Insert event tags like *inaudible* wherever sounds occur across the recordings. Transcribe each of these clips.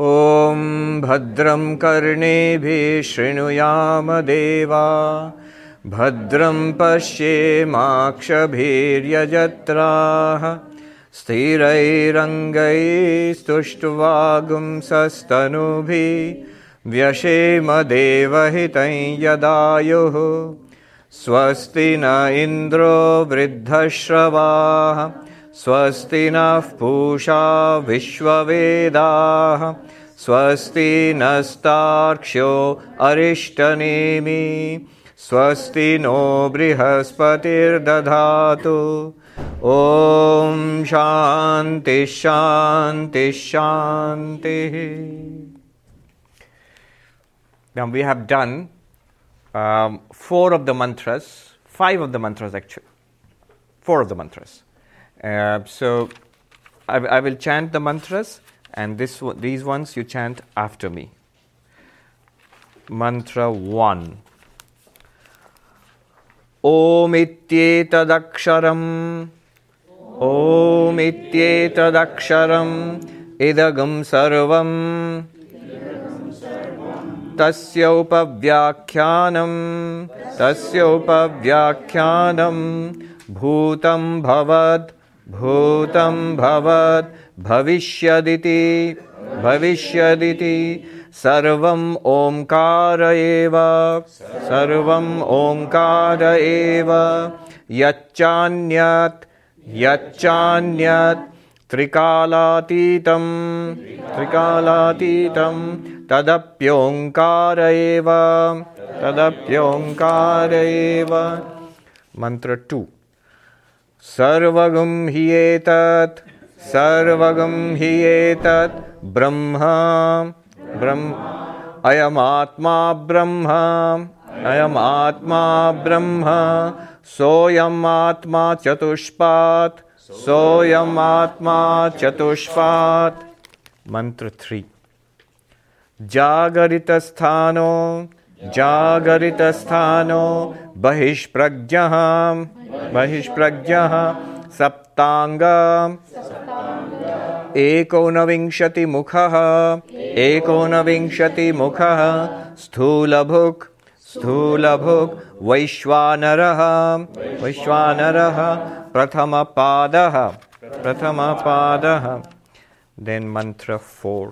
ॐ भद्रं कर्णेभिः शृणुयाम देवा भद्रं पश्येमाक्षभिर्यजत्राः स्थिरैरङ्गैस्तुष्ट्वागुंसस्तनुभिः व्यशेम देवहितं यदायुः स्वस्ति न इन्द्रो वृद्धश्रवाः स्वस्ति नः पूषा विश्ववेदाः स्वस्ति नस्तार्क्ष्यो अरिष्टनेमि स्वस्ति नो बृहस्पतिर्दधातु ॐ शान्ति शान्ति शान्तिः Now we have done um, four of the mantras, five of the mantras actually, four of the mantras. Uh, so I, I will chant the mantras, and this one- these ones you chant after me. Mantra one. ॐ इत्येतदक्षरम् ॐ इत्येतदक्षरम् इदगं सर्वम् तस्य उपव्याख्यानं तस्य उपव्याख्यानं भूतं भवद् भूतं भवद् भविष्यदिति भविष्यदिति। सर्वम् ओङ्कार एव सर्वम् ओङ्कार एव। यच्चान्यत् यच्चान्यत्। त्रिकालातीतं त्रिकालातीतं। तदप्योङ्कार एव तदप्योङ्कार एव। मन्त्र टु सर्वगं हि एतत् सर्वगं हि एतत् ब्रह्म ब्रह्म अयमात्मा ब्रह्म अयमात्मा ब्रह्म सोऽयम् आत्मा चतुष्पात् सोऽयम् आत्मा चतुष्पात्। मन्त्र थ्री। जागरितस्थानो जागरितस्थानो बहिष्प्रज्ञः। बहिष्प्रज्ञः। सप्ताङ्ग एकोनविंशतिमुखः। एकोनविंशतिमुखः। स्थूलभुक्। स्थूलभुक्। वैश्वानरः। वैश्वानरः। प्रथमपादः। प्रथमपादः। देन् मन्त्र फोर्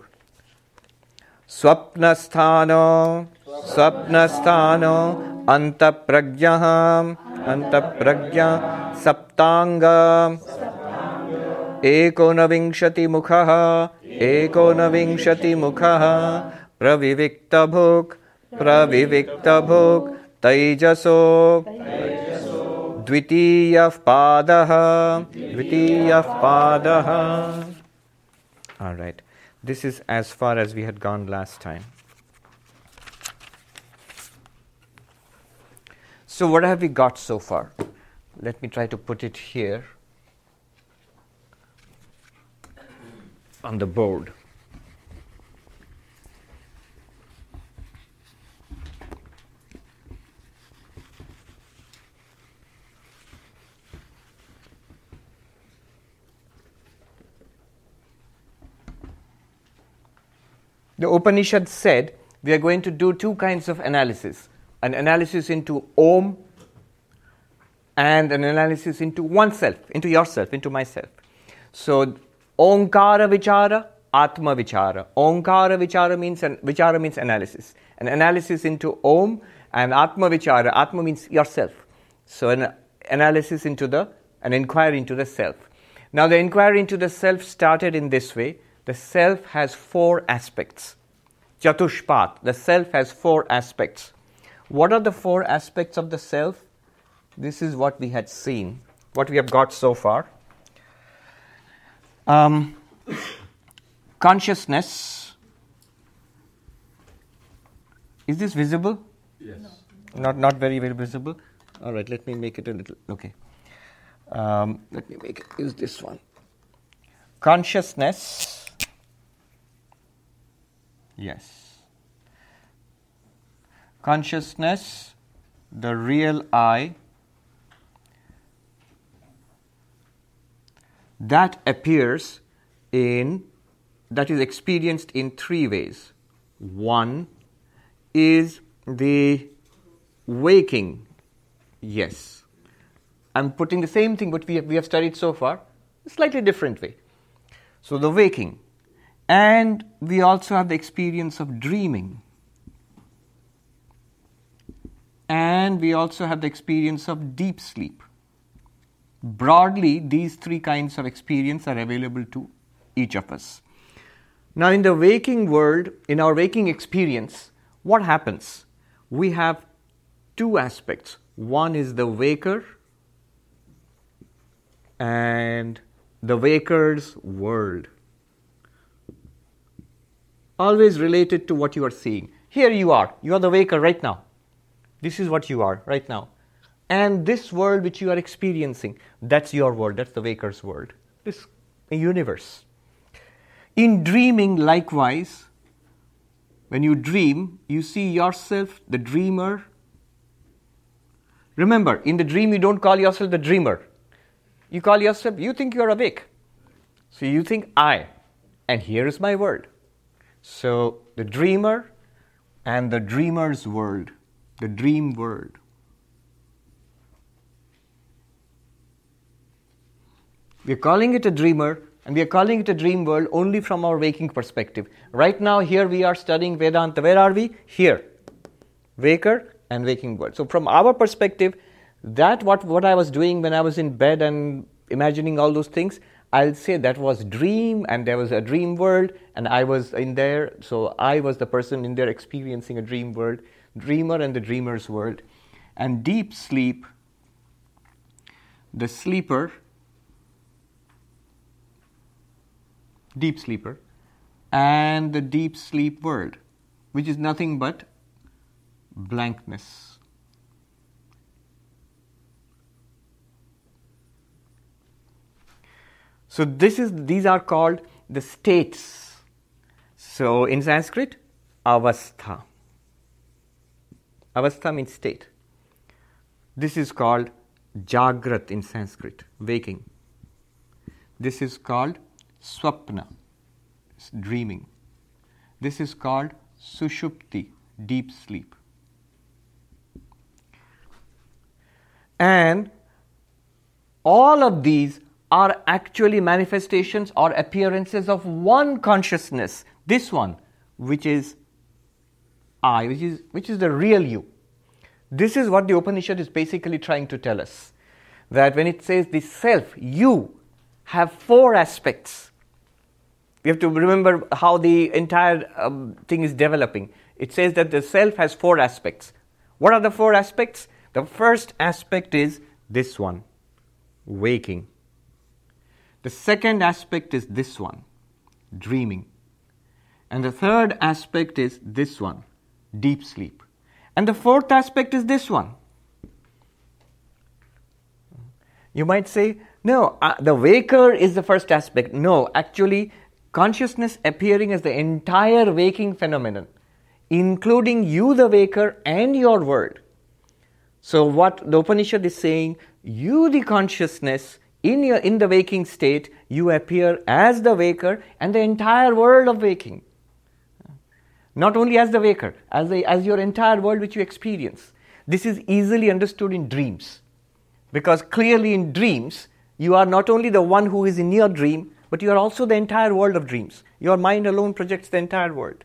स्वप्नस्थानो स्वप्नस्थानो अन्तःप्रज्ञः, अन्तःप्रज्ञा सप्ताङ्ग एकोनविंशतिमुखः एकोनविंशतिमुखः प्रविविक्तभुक् प्रविविक्तभुक् तैजसो द्वितीयः पादः द्वितीयः पादः All right. This is as far as we had gone last time. So, what have we got so far? Let me try to put it here on the board. The Upanishad said we are going to do two kinds of analysis an analysis into Om and an analysis into oneself, into yourself, into myself. So, Omkara Vichara, Atma Vichara. Omkara Vichara means, Vichara means analysis. An analysis into Om and Atma Vichara. Atma means yourself. So, an analysis into the, an inquiry into the self. Now, the inquiry into the self started in this way the self has four aspects. Chatushpat, the self has four aspects. What are the four aspects of the self? This is what we had seen, what we have got so far. Um, consciousness. Is this visible? Yes. Not, not very, very visible. All right, let me make it a little. Okay. Um, let me make it. Use this one. Consciousness. Yes. Consciousness, the real I, that appears in that is experienced in three ways. One is the waking, yes. I'm putting the same thing what we have, we have studied so far, a slightly different way. So the waking. And we also have the experience of dreaming. And we also have the experience of deep sleep. Broadly, these three kinds of experience are available to each of us. Now, in the waking world, in our waking experience, what happens? We have two aspects. One is the waker and the waker's world. Always related to what you are seeing. Here you are, you are the waker right now. This is what you are right now. And this world which you are experiencing, that's your world, that's the waker's world. This universe. In dreaming, likewise, when you dream, you see yourself, the dreamer. Remember, in the dream, you don't call yourself the dreamer. You call yourself, you think you're awake. So you think, I, and here is my world. So the dreamer and the dreamer's world, the dream world. We're calling it a dreamer and we are calling it a dream world only from our waking perspective. Right now, here we are studying Vedanta. Where are we? Here. Waker and waking world. So, from our perspective, that what, what I was doing when I was in bed and imagining all those things, I'll say that was dream and there was a dream world and I was in there. So I was the person in there experiencing a dream world, dreamer and the dreamer's world. And deep sleep, the sleeper deep sleeper, and the deep sleep world, which is nothing but blankness. So this is these are called the states. So in Sanskrit, avastha. Avastha means state. This is called jagrat in Sanskrit, waking. This is called swapna, dreaming. This is called sushupti, deep sleep. And all of these are actually manifestations or appearances of one consciousness, this one, which is I, which is, which is the real you. This is what the Upanishad is basically trying to tell us. That when it says the self, you, have four aspects we have to remember how the entire um, thing is developing. It says that the self has four aspects. What are the four aspects? The first aspect is this one waking. The second aspect is this one dreaming. And the third aspect is this one deep sleep. And the fourth aspect is this one. You might say, no, uh, the waker is the first aspect. No, actually, consciousness appearing as the entire waking phenomenon, including you, the waker, and your world. So, what the Upanishad is saying, you, the consciousness, in, your, in the waking state, you appear as the waker and the entire world of waking. Not only as the waker, as, the, as your entire world which you experience. This is easily understood in dreams. Because clearly in dreams, you are not only the one who is in your dream, but you are also the entire world of dreams. Your mind alone projects the entire world.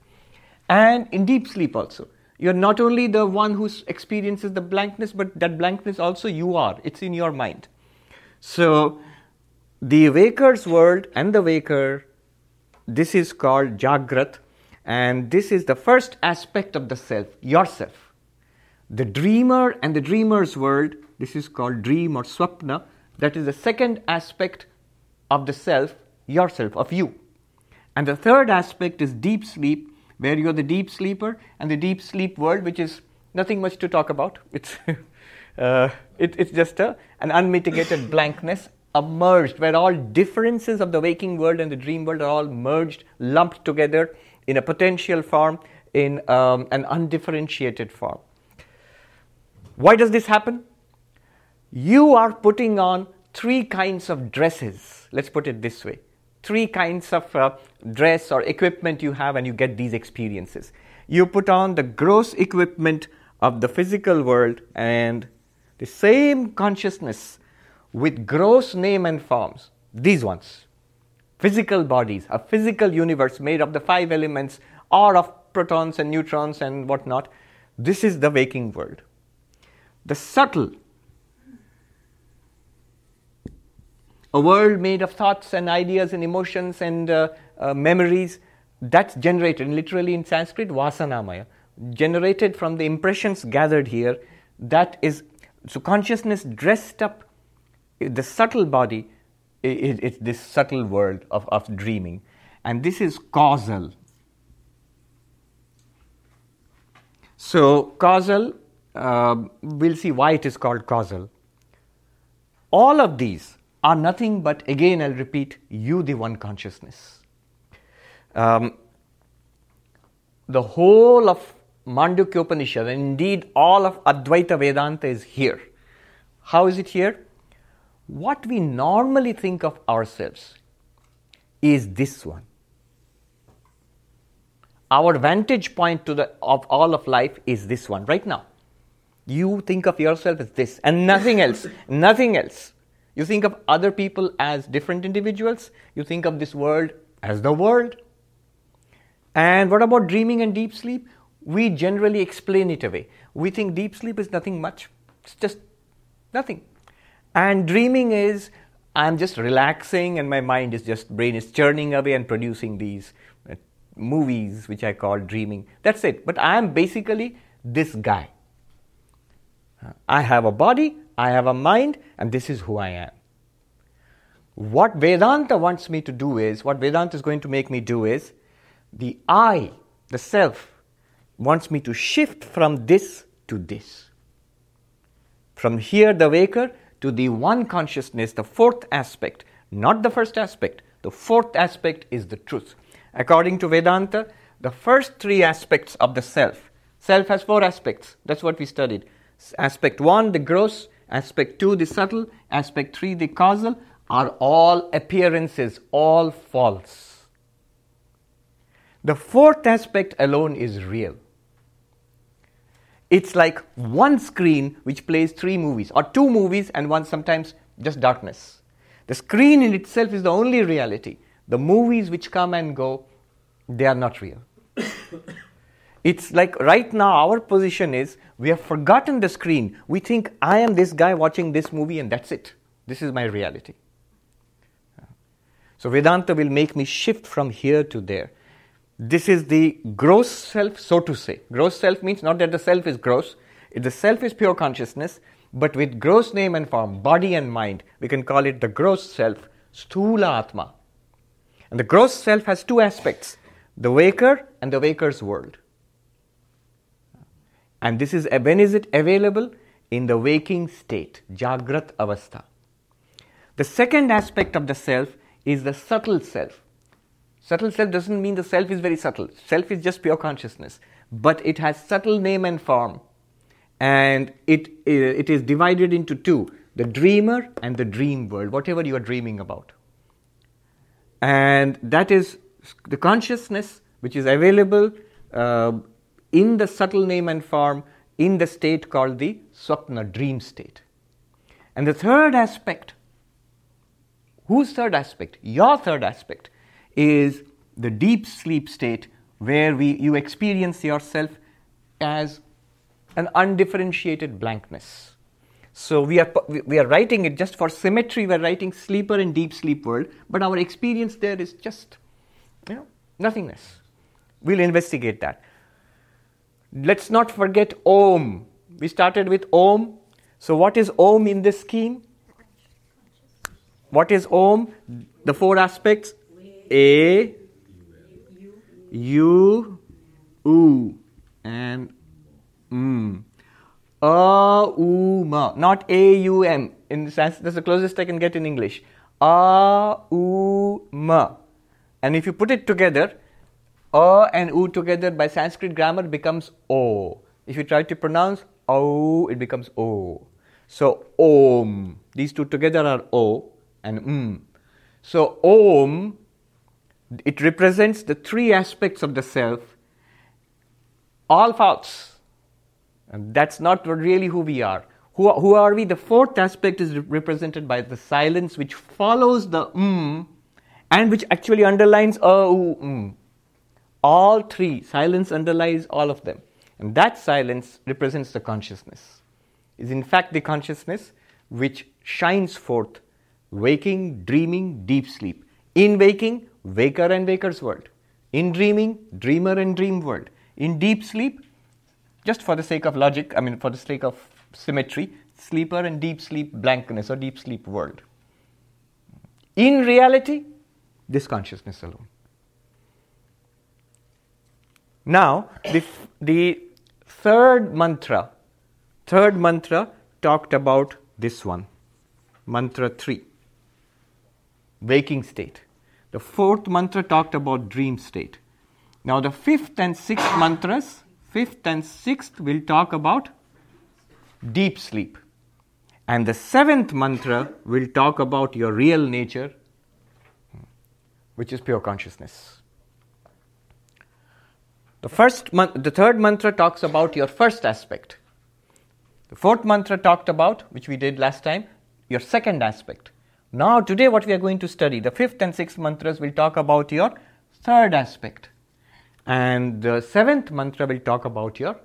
And in deep sleep also. You're not only the one who experiences the blankness, but that blankness also you are. It's in your mind. So, the waker's world and the waker, this is called Jagrat, and this is the first aspect of the self, yourself. The dreamer and the dreamer's world, this is called dream or swapna, that is the second aspect of the self yourself, of you. And the third aspect is deep sleep, where you're the deep sleeper and the deep sleep world, which is nothing much to talk about. It's, *laughs* uh, it, it's just a, an unmitigated *coughs* blankness, a merged, where all differences of the waking world and the dream world are all merged, lumped together in a potential form, in um, an undifferentiated form. Why does this happen? You are putting on three kinds of dresses. Let's put it this way three kinds of uh, dress or equipment you have and you get these experiences. You put on the gross equipment of the physical world and the same consciousness with gross name and forms, these ones, physical bodies, a physical universe made of the five elements or of protons and neutrons and whatnot. This is the waking world. The subtle, a world made of thoughts and ideas and emotions and uh, uh, memories, that's generated literally in Sanskrit, vasanamaya, generated from the impressions gathered here. That is, so consciousness dressed up the subtle body, it's this subtle world of, of dreaming. And this is causal. So, causal, uh, we'll see why it is called causal. All of these are nothing but, again, I'll repeat, you, the one consciousness. Um, the whole of Mandukya Upanishad, and indeed all of Advaita Vedanta is here. How is it here? What we normally think of ourselves is this one our vantage point to the, of all of life is this one right now. You think of yourself as this and nothing else, *laughs* nothing else. You think of other people as different individuals. You think of this world as the world. And what about dreaming and deep sleep? We generally explain it away. We think deep sleep is nothing much, it's just nothing. And dreaming is I'm just relaxing and my mind is just, brain is churning away and producing these uh, movies, which I call dreaming. That's it. But I am basically this guy. Uh, I have a body, I have a mind, and this is who I am. What Vedanta wants me to do is, what Vedanta is going to make me do is, the I, the self, wants me to shift from this to this. From here, the waker, to the one consciousness, the fourth aspect, not the first aspect. The fourth aspect is the truth. According to Vedanta, the first three aspects of the self, self has four aspects. That's what we studied. Aspect one, the gross, aspect two, the subtle, aspect three, the causal, are all appearances, all false. The fourth aspect alone is real. It's like one screen which plays three movies, or two movies and one sometimes just darkness. The screen in itself is the only reality. The movies which come and go, they are not real. *coughs* it's like right now, our position is we have forgotten the screen. We think I am this guy watching this movie and that's it. This is my reality. So Vedanta will make me shift from here to there. This is the gross self, so to say. Gross self means not that the self is gross, the self is pure consciousness, but with gross name and form, body and mind, we can call it the gross self, Sthula Atma. And the gross self has two aspects the waker and the waker's world. And this is when is it available? In the waking state, Jagrat Avastha. The second aspect of the self is the subtle self. Subtle self doesn't mean the self is very subtle. Self is just pure consciousness, but it has subtle name and form. And it, it is divided into two the dreamer and the dream world, whatever you are dreaming about. And that is the consciousness which is available uh, in the subtle name and form in the state called the swapna, dream state. And the third aspect, whose third aspect? Your third aspect is the deep sleep state where we, you experience yourself as an undifferentiated blankness. So we are we are writing it just for symmetry. We are writing sleeper and deep sleep world, but our experience there is just you know nothingness. We'll investigate that. Let's not forget Om. We started with Om. So what is Om in this scheme? What is Om? The four aspects: A, U, U, and M. A-U-M, not A-U-M. In the sense, that's the closest I can get in English. A-U-M. And if you put it together, A and U together by Sanskrit grammar becomes O. If you try to pronounce O, it becomes O. So Om. These two together are O and M. So Om It represents the three aspects of the self, all false. And that's not really who we are. Who, who are we? The fourth aspect is represented by the silence which follows the mm and which actually underlines u, mm. All three, silence underlies all of them. And that silence represents the consciousness. Is in fact the consciousness which shines forth waking, dreaming, deep sleep. In waking, waker and waker's world. In dreaming, dreamer and dream world. In deep sleep, just for the sake of logic, I mean, for the sake of symmetry, sleeper and deep sleep blankness or deep sleep world. In reality, this consciousness alone. Now, the, the third mantra, third mantra talked about this one, mantra 3, waking state. The fourth mantra talked about dream state. Now, the fifth and sixth mantras, fifth and sixth, will talk about deep sleep. And the seventh mantra will talk about your real nature, which is pure consciousness. The first the third mantra talks about your first aspect. The fourth mantra talked about, which we did last time, your second aspect. Now, today, what we are going to study, the fifth and sixth mantras will talk about your third aspect. And the seventh mantra will talk about your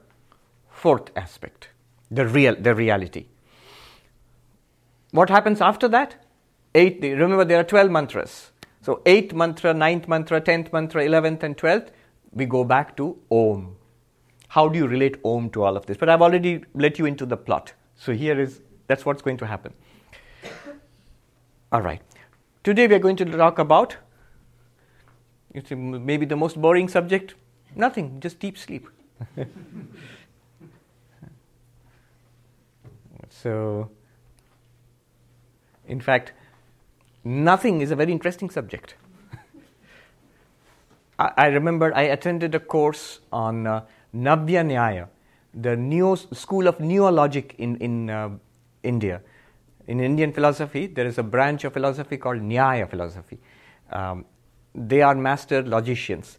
fourth aspect, the real, the reality. What happens after that? Eight, remember there are 12 mantras. So, eighth mantra, ninth mantra, tenth mantra, eleventh, and twelfth we go back to Om. How do you relate Om to all of this? But I've already let you into the plot. So here is that's what's going to happen. All right. Today we are going to talk about maybe the most boring subject. Nothing, just deep sleep. *laughs* so, in fact, nothing is a very interesting subject. *laughs* I, I remember I attended a course on uh, Navya Nyaya, the neo school of neologic in, in uh, India. In Indian philosophy, there is a branch of philosophy called Nyaya philosophy. Um, they are master logicians.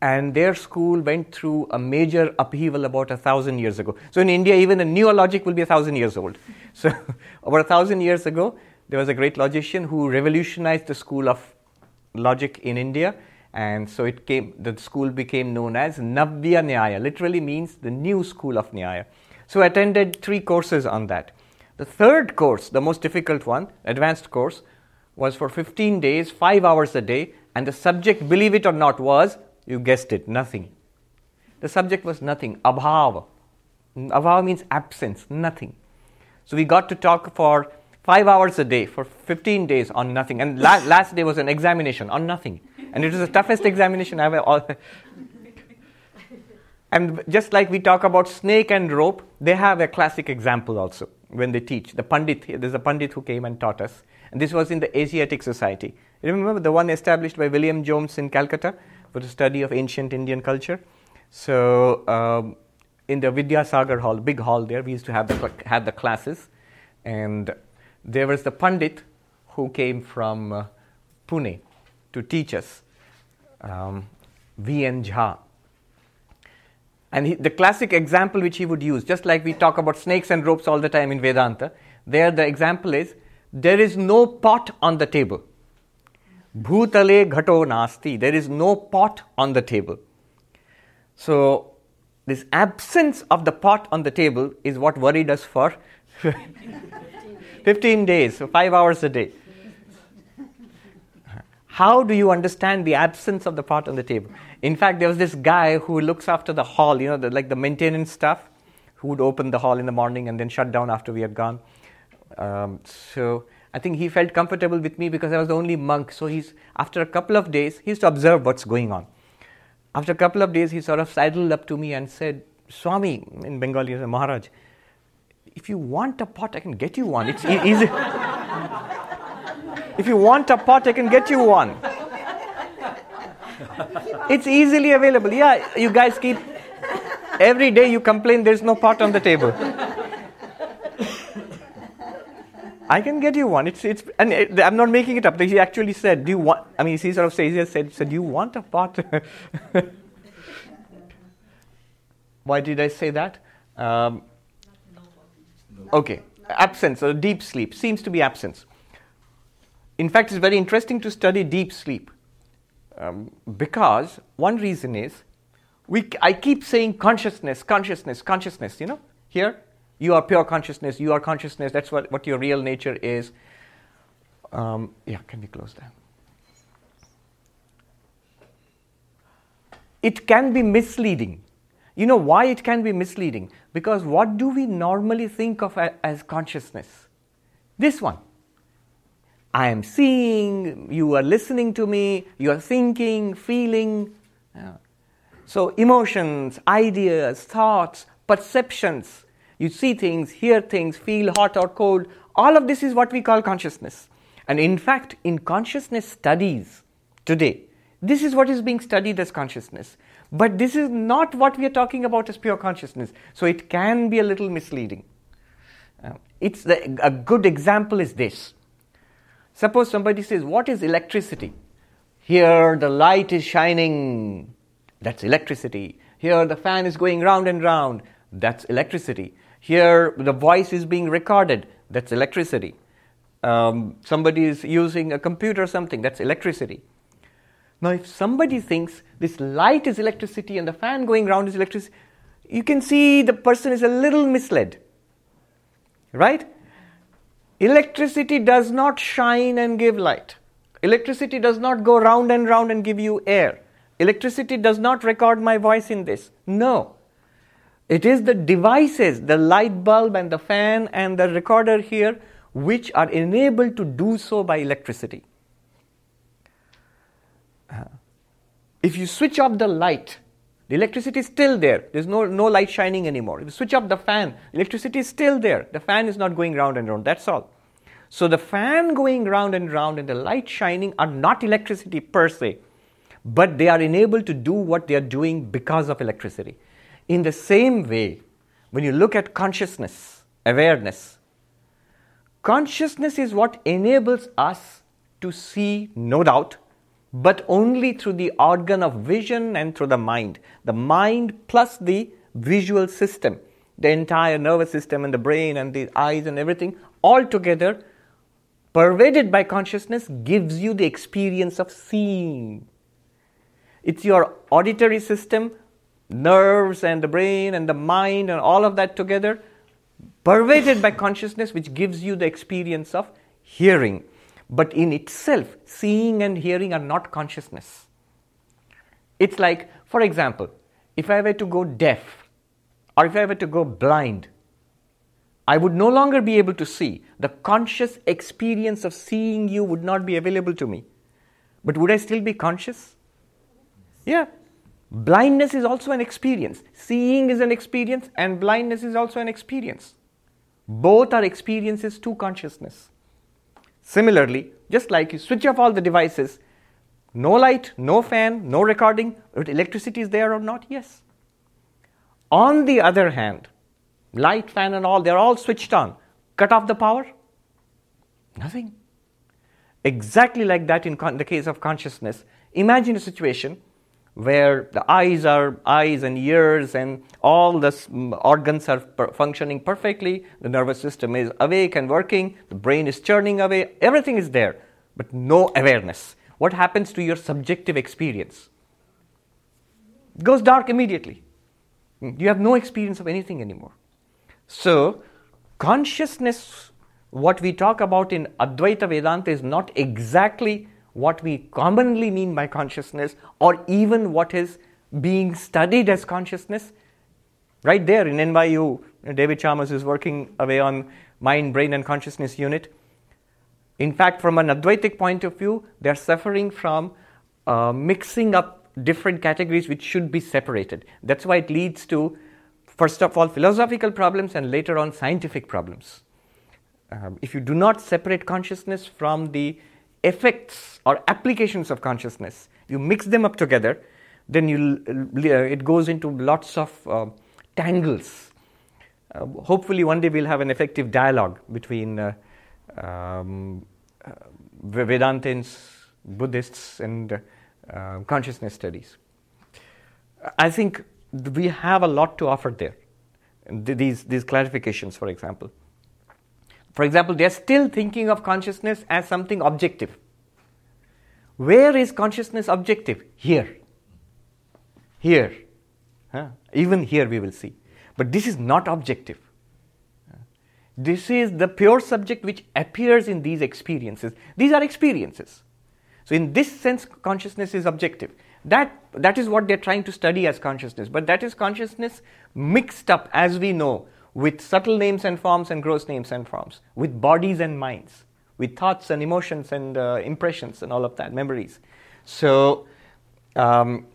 And their school went through a major upheaval about a thousand years ago. So in India, even a neologic will be a thousand years old. *laughs* So over a thousand years ago, there was a great logician who revolutionized the school of logic in India and so it came the school became known as Navya Nyaya literally means the new school of Nyaya so I attended three courses on that the third course the most difficult one advanced course was for 15 days 5 hours a day and the subject believe it or not was you guessed it nothing. The subject was nothing. Abhav. Abhav means absence nothing. So we got to talk for 5 hours a day for 15 days on nothing. And la- last day was an examination on nothing. And it was the toughest examination I've ever. *laughs* and just like we talk about snake and rope, they have a classic example also when they teach. The Pandit, there's a Pandit who came and taught us. And this was in the Asiatic Society. Remember the one established by William Jones in Calcutta for the study of ancient Indian culture? So, um, in the Vidyasagar hall, big hall there, we used to have the, have the classes. And there was the Pandit who came from uh, Pune to teach us um, V.N. Jha. And he, the classic example which he would use, just like we talk about snakes and ropes all the time in Vedanta, there the example is there is no pot on the table. Bhutale ghato nasti. There is no pot on the table. So, this absence of the pot on the table is what worried us for *laughs* 15 days, so five hours a day. How do you understand the absence of the pot on the table? In fact, there was this guy who looks after the hall, you know, the, like the maintenance stuff, who would open the hall in the morning and then shut down after we had gone. Um, so I think he felt comfortable with me because I was the only monk. So he's after a couple of days, he used to observe what's going on. After a couple of days, he sort of sidled up to me and said, Swami, in Bengali, he said, Maharaj, if you want a pot, I can get you one. It's easy. *laughs* If you want a pot, I can get you one. *laughs* It's easily available. Yeah, you guys keep. Every day you complain there's no pot on the table. I can get you one. It's, it's, and it, I'm not making it up. He actually said, "Do you want?" I mean, he sort of says, he said, "said Do you want a pot?" *laughs* Why did I say that? Um, okay, absence or deep sleep seems to be absence. In fact, it's very interesting to study deep sleep um, because one reason is we, I keep saying consciousness, consciousness, consciousness. You know, here you are pure consciousness, you are consciousness, that's what, what your real nature is. Um, yeah, can we close that? It can be misleading. You know why it can be misleading? Because what do we normally think of as consciousness? This one. I am seeing, you are listening to me, you are thinking, feeling. Yeah. So, emotions, ideas, thoughts, perceptions, you see things, hear things, feel hot or cold. All of this is what we call consciousness. And in fact, in consciousness studies today, this is what is being studied as consciousness. But this is not what we are talking about as pure consciousness. So it can be a little misleading. Uh, it's the, a good example is this. Suppose somebody says, What is electricity? Here the light is shining. That's electricity. Here the fan is going round and round. That's electricity. Here, the voice is being recorded. That's electricity. Um, somebody is using a computer or something. That's electricity. Now, if somebody thinks this light is electricity and the fan going round is electricity, you can see the person is a little misled. Right? Electricity does not shine and give light. Electricity does not go round and round and give you air. Electricity does not record my voice in this. No. It is the devices, the light bulb and the fan and the recorder here, which are enabled to do so by electricity. Uh, if you switch off the light, the electricity is still there. There's no, no light shining anymore. If you switch off the fan, electricity is still there. The fan is not going round and round. That's all. So the fan going round and round and the light shining are not electricity per se, but they are enabled to do what they are doing because of electricity. In the same way, when you look at consciousness, awareness, consciousness is what enables us to see, no doubt, but only through the organ of vision and through the mind. The mind plus the visual system, the entire nervous system and the brain and the eyes and everything, all together, pervaded by consciousness, gives you the experience of seeing. It's your auditory system nerves and the brain and the mind and all of that together, pervaded by consciousness, which gives you the experience of hearing. But in itself, seeing and hearing are not consciousness. It's like, for example, if I were to go deaf or if I were to go blind, I would no longer be able to see. The conscious experience of seeing you would not be available to me. But would I still be conscious? Yeah, Blindness is also an experience. Seeing is an experience, and blindness is also an experience. Both are experiences to consciousness. Similarly, just like you switch off all the devices, no light, no fan, no recording, electricity is there or not? Yes. On the other hand, light, fan, and all, they're all switched on. Cut off the power? Nothing. Exactly like that in con- the case of consciousness. Imagine a situation where the eyes are eyes and ears and all the organs are functioning perfectly. The nervous system is awake and working. The brain is churning away. Everything is there but no awareness. What happens to your subjective experience? It goes dark immediately. Hmm, you have no experience of anything anymore. So consciousness what we talk about in advaita vedanta is not exactly what we commonly mean by consciousness or even what is being studied as consciousness. Right there in NYU, David Chalmers is working away on mind, brain, and consciousness unit. In fact, from an Advaitic point of view, they're suffering from uh, mixing up different categories which should be separated. That's why it leads to, first of all, philosophical problems and later on scientific problems. Um, if you do not separate consciousness from the effects or applications of consciousness, you mix them up together, then you, uh, it goes into lots of uh, tangles. Uh, hopefully, one day we'll have an effective dialogue between uh, um, uh, Vedantins, Buddhists, and uh, consciousness studies. I think we have a lot to offer there. These, these clarifications, for example. For example, they are still thinking of consciousness as something objective. Where is consciousness objective? Here. Here. Huh? Even here we will see. But this is not objective. This is the pure subject which appears in these experiences. These are experiences. So, in this sense, consciousness is objective. That, that is what they're trying to study as consciousness. But that is consciousness mixed up, as we know, with subtle names and forms and gross names and forms, with bodies and minds, with thoughts and emotions and uh, impressions and all of that, memories. So, um,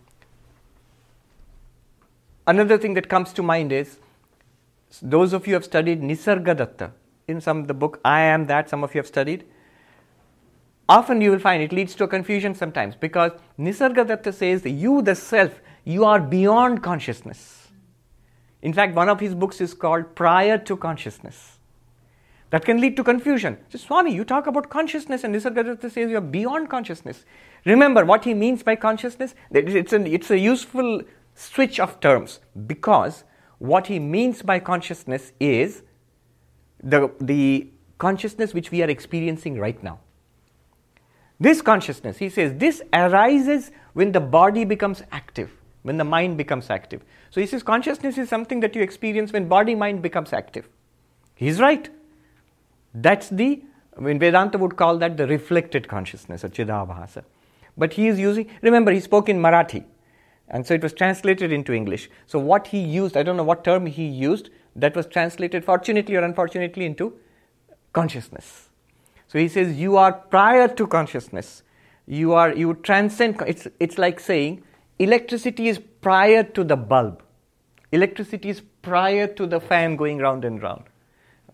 another thing that comes to mind is those of you who have studied Nisargadatta in some of the book I Am That, some of you have studied often you will find it leads to a confusion sometimes because Nisargadatta says you, the self, you are beyond consciousness. In fact, one of his books is called Prior to Consciousness. That can lead to confusion. So, Swami, you talk about consciousness, and Nisargadatta says you are beyond consciousness. Remember what he means by consciousness? It's a, it's a useful switch of terms because what he means by consciousness is the, the consciousness which we are experiencing right now. This consciousness, he says, this arises when the body becomes active, when the mind becomes active. So he says consciousness is something that you experience when body mind becomes active. He's right. That's the, I mean, Vedanta would call that the reflected consciousness or Chidabhasa. But he is using, remember, he spoke in Marathi. And so it was translated into English. So what he used, I don't know what term he used, that was translated, fortunately or unfortunately, into consciousness. So he says, You are prior to consciousness. You are you transcend it's it's like saying electricity is prior to the bulb. Electricity is prior to the fan going round and round.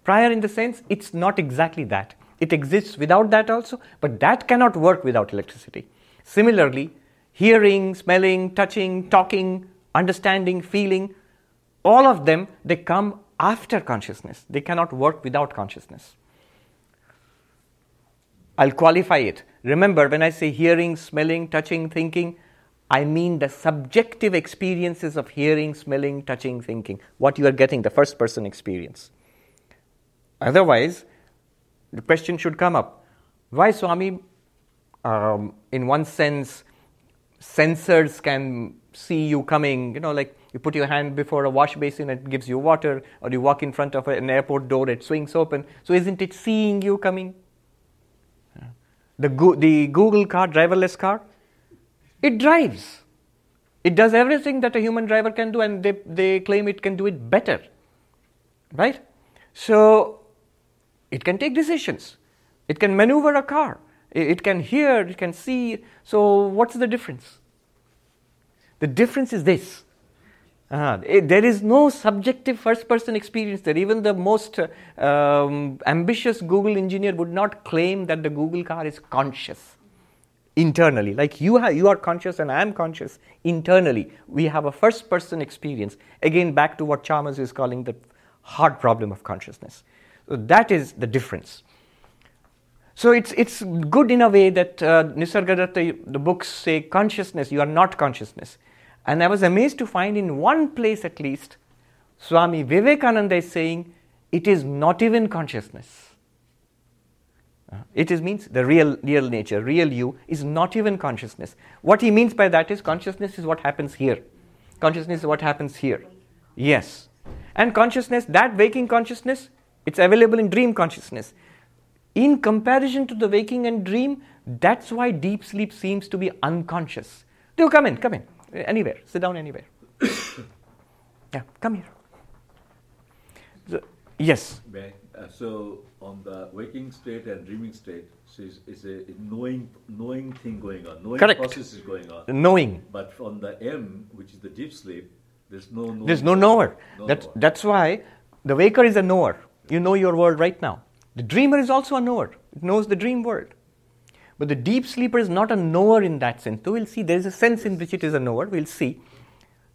Prior in the sense it's not exactly that. It exists without that also, but that cannot work without electricity. Similarly, hearing, smelling, touching, talking, understanding, feeling, all of them they come after consciousness. They cannot work without consciousness. I'll qualify it. Remember, when I say hearing, smelling, touching, thinking, I mean the subjective experiences of hearing, smelling, touching, thinking, what you are getting, the first person experience. Otherwise, the question should come up why, Swami, um, in one sense, sensors can see you coming, you know, like you put your hand before a wash basin, it gives you water, or you walk in front of an airport door, it swings open. So, isn't it seeing you coming? The, the Google car, driverless car, it drives. It does everything that a human driver can do, and they, they claim it can do it better. Right? So, it can take decisions. It can maneuver a car. It can hear, it can see. So, what's the difference? The difference is this uh, it, there is no subjective first person experience there. Even the most uh, um, ambitious Google engineer would not claim that the Google car is conscious internally. Like you, have, you are conscious and I am conscious internally. We have a first person experience. Again, back to what Chalmers is calling the hard problem of consciousness. So that is the difference. So it's, it's good in a way that uh, Nisargadatta, the books say consciousness, you are not consciousness. And I was amazed to find in one place at least, Swami Vivekananda is saying, it is not even consciousness. Uh, it is means the real, real nature, real you is not even consciousness. What he means by that is consciousness is what happens here. Consciousness is what happens here. Yes. And consciousness, that waking consciousness, it's available in dream consciousness. In comparison to the waking and dream, that's why deep sleep seems to be unconscious. Do come in, come in. Anywhere. Sit down anywhere. *coughs* yeah, come here. So, yes. Uh, so on the waking state and dreaming state, so it's, it's a knowing knowing thing going on. Knowing Correct. process is going on. Knowing. But on the M, which is the deep sleep, there's no knowing. There's no knower. No that's knower. that's why the waker is a knower. You know your world right now. The dreamer is also a knower. It knows the dream world. But the deep sleeper is not a knower in that sense. Though we'll see there is a sense in which it is a knower, we'll see.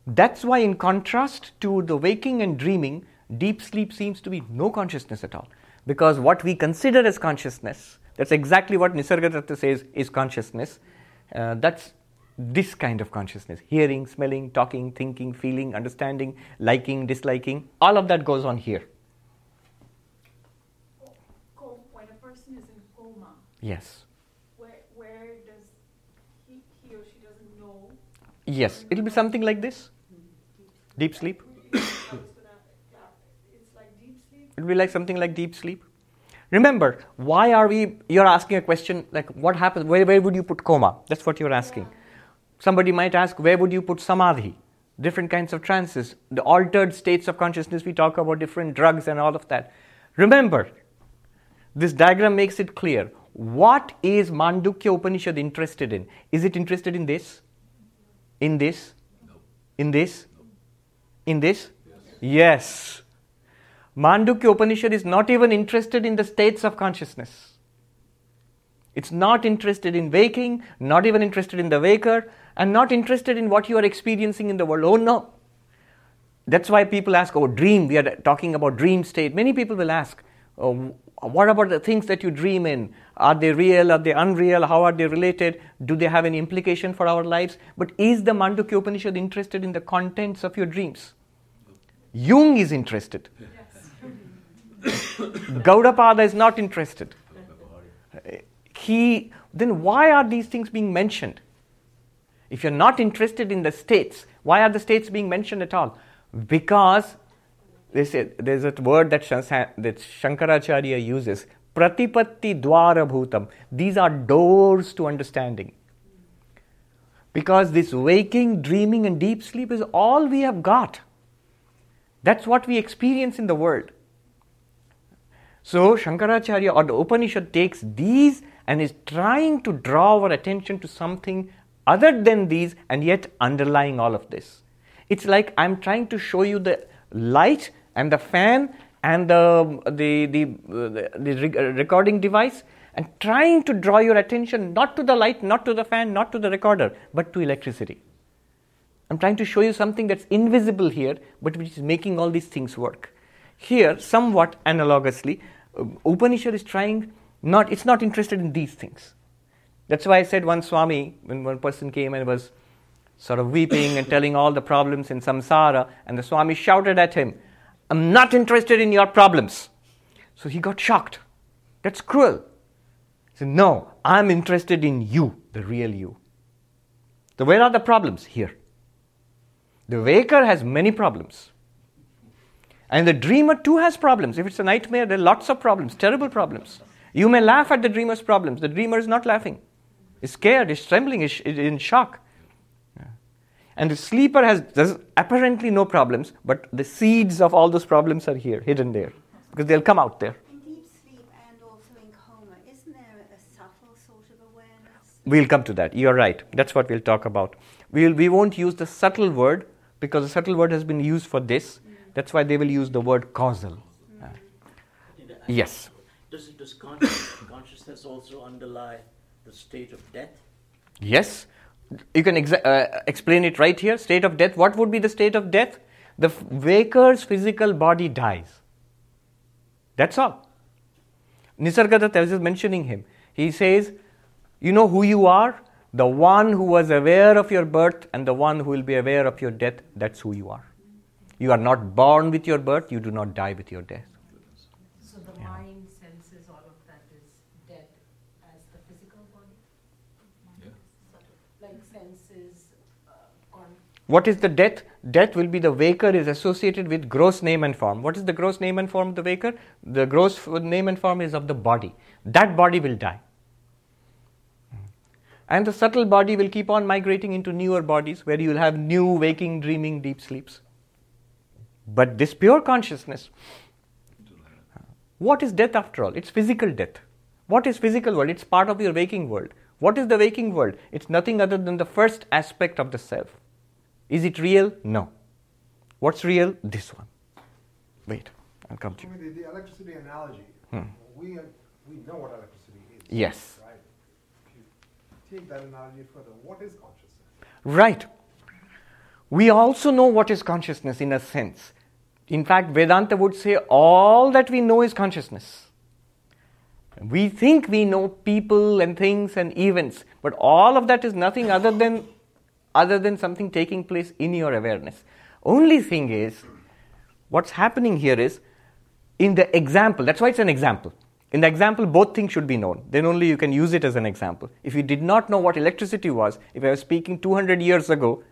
That's why, in contrast to the waking and dreaming, deep sleep seems to be no consciousness at all. Because what we consider as consciousness, that's exactly what Nisargadatta says is consciousness. Uh, that's this kind of consciousness hearing, smelling, talking, thinking, feeling, understanding, liking, disliking, all of that goes on here. When a person is in coma, yes. Where, where does he, he or she doesn't know? Yes, it'll be something like this deep sleep. It'll be like something like deep sleep. Remember, why are we? You're asking a question like, what happens? Where, where would you put coma? That's what you're asking. Somebody might ask, where would you put samadhi? Different kinds of trances, the altered states of consciousness. We talk about different drugs and all of that. Remember, this diagram makes it clear. What is Mandukya Upanishad interested in? Is it interested in this? In this? No. In this? No. In this? Yes. yes. Mandukya Upanishad is not even interested in the states of consciousness. It's not interested in waking, not even interested in the waker, and not interested in what you are experiencing in the world. Oh no. That's why people ask, oh, dream. We are talking about dream state. Many people will ask, oh, what about the things that you dream in? Are they real? Are they unreal? How are they related? Do they have any implication for our lives? But is the Mandukya Upanishad interested in the contents of your dreams? Jung is interested. *coughs* Gaudapada is not interested. He, then why are these things being mentioned? If you're not interested in the states, why are the states being mentioned at all? Because there's a, there's a word that, that Shankaracharya uses, pratipatti dwara bhutam. These are doors to understanding. Because this waking, dreaming, and deep sleep is all we have got. That's what we experience in the world. So Shankaracharya or the Upanishad takes these and is trying to draw our attention to something other than these and yet underlying all of this. It's like I'm trying to show you the light and the fan and the, the, the, the, the recording device and trying to draw your attention not to the light, not to the fan, not to the recorder, but to electricity. I'm trying to show you something that's invisible here, but which is making all these things work. Here, somewhat analogously, uh, Upanishad is trying not, it's not interested in these things. That's why I said one Swami, when one person came and was sort of weeping and telling all the problems in samsara, and the Swami shouted at him, I'm not interested in your problems. So he got shocked. That's cruel. He said, No, I'm interested in you, the real you. So, where are the problems? Here. The waker has many problems. And the dreamer too has problems. If it's a nightmare, there are lots of problems, terrible problems. You may laugh at the dreamer's problems. The dreamer is not laughing. He's scared, he's trembling, he's in shock. And the sleeper has apparently no problems, but the seeds of all those problems are here, hidden there, because they'll come out there. In deep sleep and also in coma, isn't there a subtle sort of awareness? We'll come to that. You're right. That's what we'll talk about. We'll, we won't use the subtle word because the subtle word has been used for this. That's why they will use the word causal. Uh, yes. Does, does consciousness also underlie the state of death? Yes. You can exa- uh, explain it right here. State of death. What would be the state of death? The f- waker's physical body dies. That's all. Nisargadatta, I was just mentioning him. He says, You know who you are? The one who was aware of your birth and the one who will be aware of your death, that's who you are. You are not born with your birth, you do not die with your death. So the yeah. mind senses all of that is dead as the physical body? Yeah. Like senses. Uh, what is the death? Death will be the waker is associated with gross name and form. What is the gross name and form of the waker? The gross name and form is of the body. That body will die. And the subtle body will keep on migrating into newer bodies where you will have new waking, dreaming, deep sleeps. But this pure consciousness, what is death after all? It's physical death. What is physical world? It's part of your waking world. What is the waking world? It's nothing other than the first aspect of the self. Is it real? No. What's real? This one. Wait, I'll come to you. The, the electricity analogy, hmm. we, we know what electricity is. Yes. Right? If you take that analogy further, what is consciousness? Right. We also know what is consciousness in a sense. In fact, Vedanta would say all that we know is consciousness. We think we know people and things and events, but all of that is nothing other than other than something taking place in your awareness. Only thing is, what's happening here is in the example, that's why it's an example. In the example, both things should be known. Then only you can use it as an example. If you did not know what electricity was, if I was speaking 200 years ago,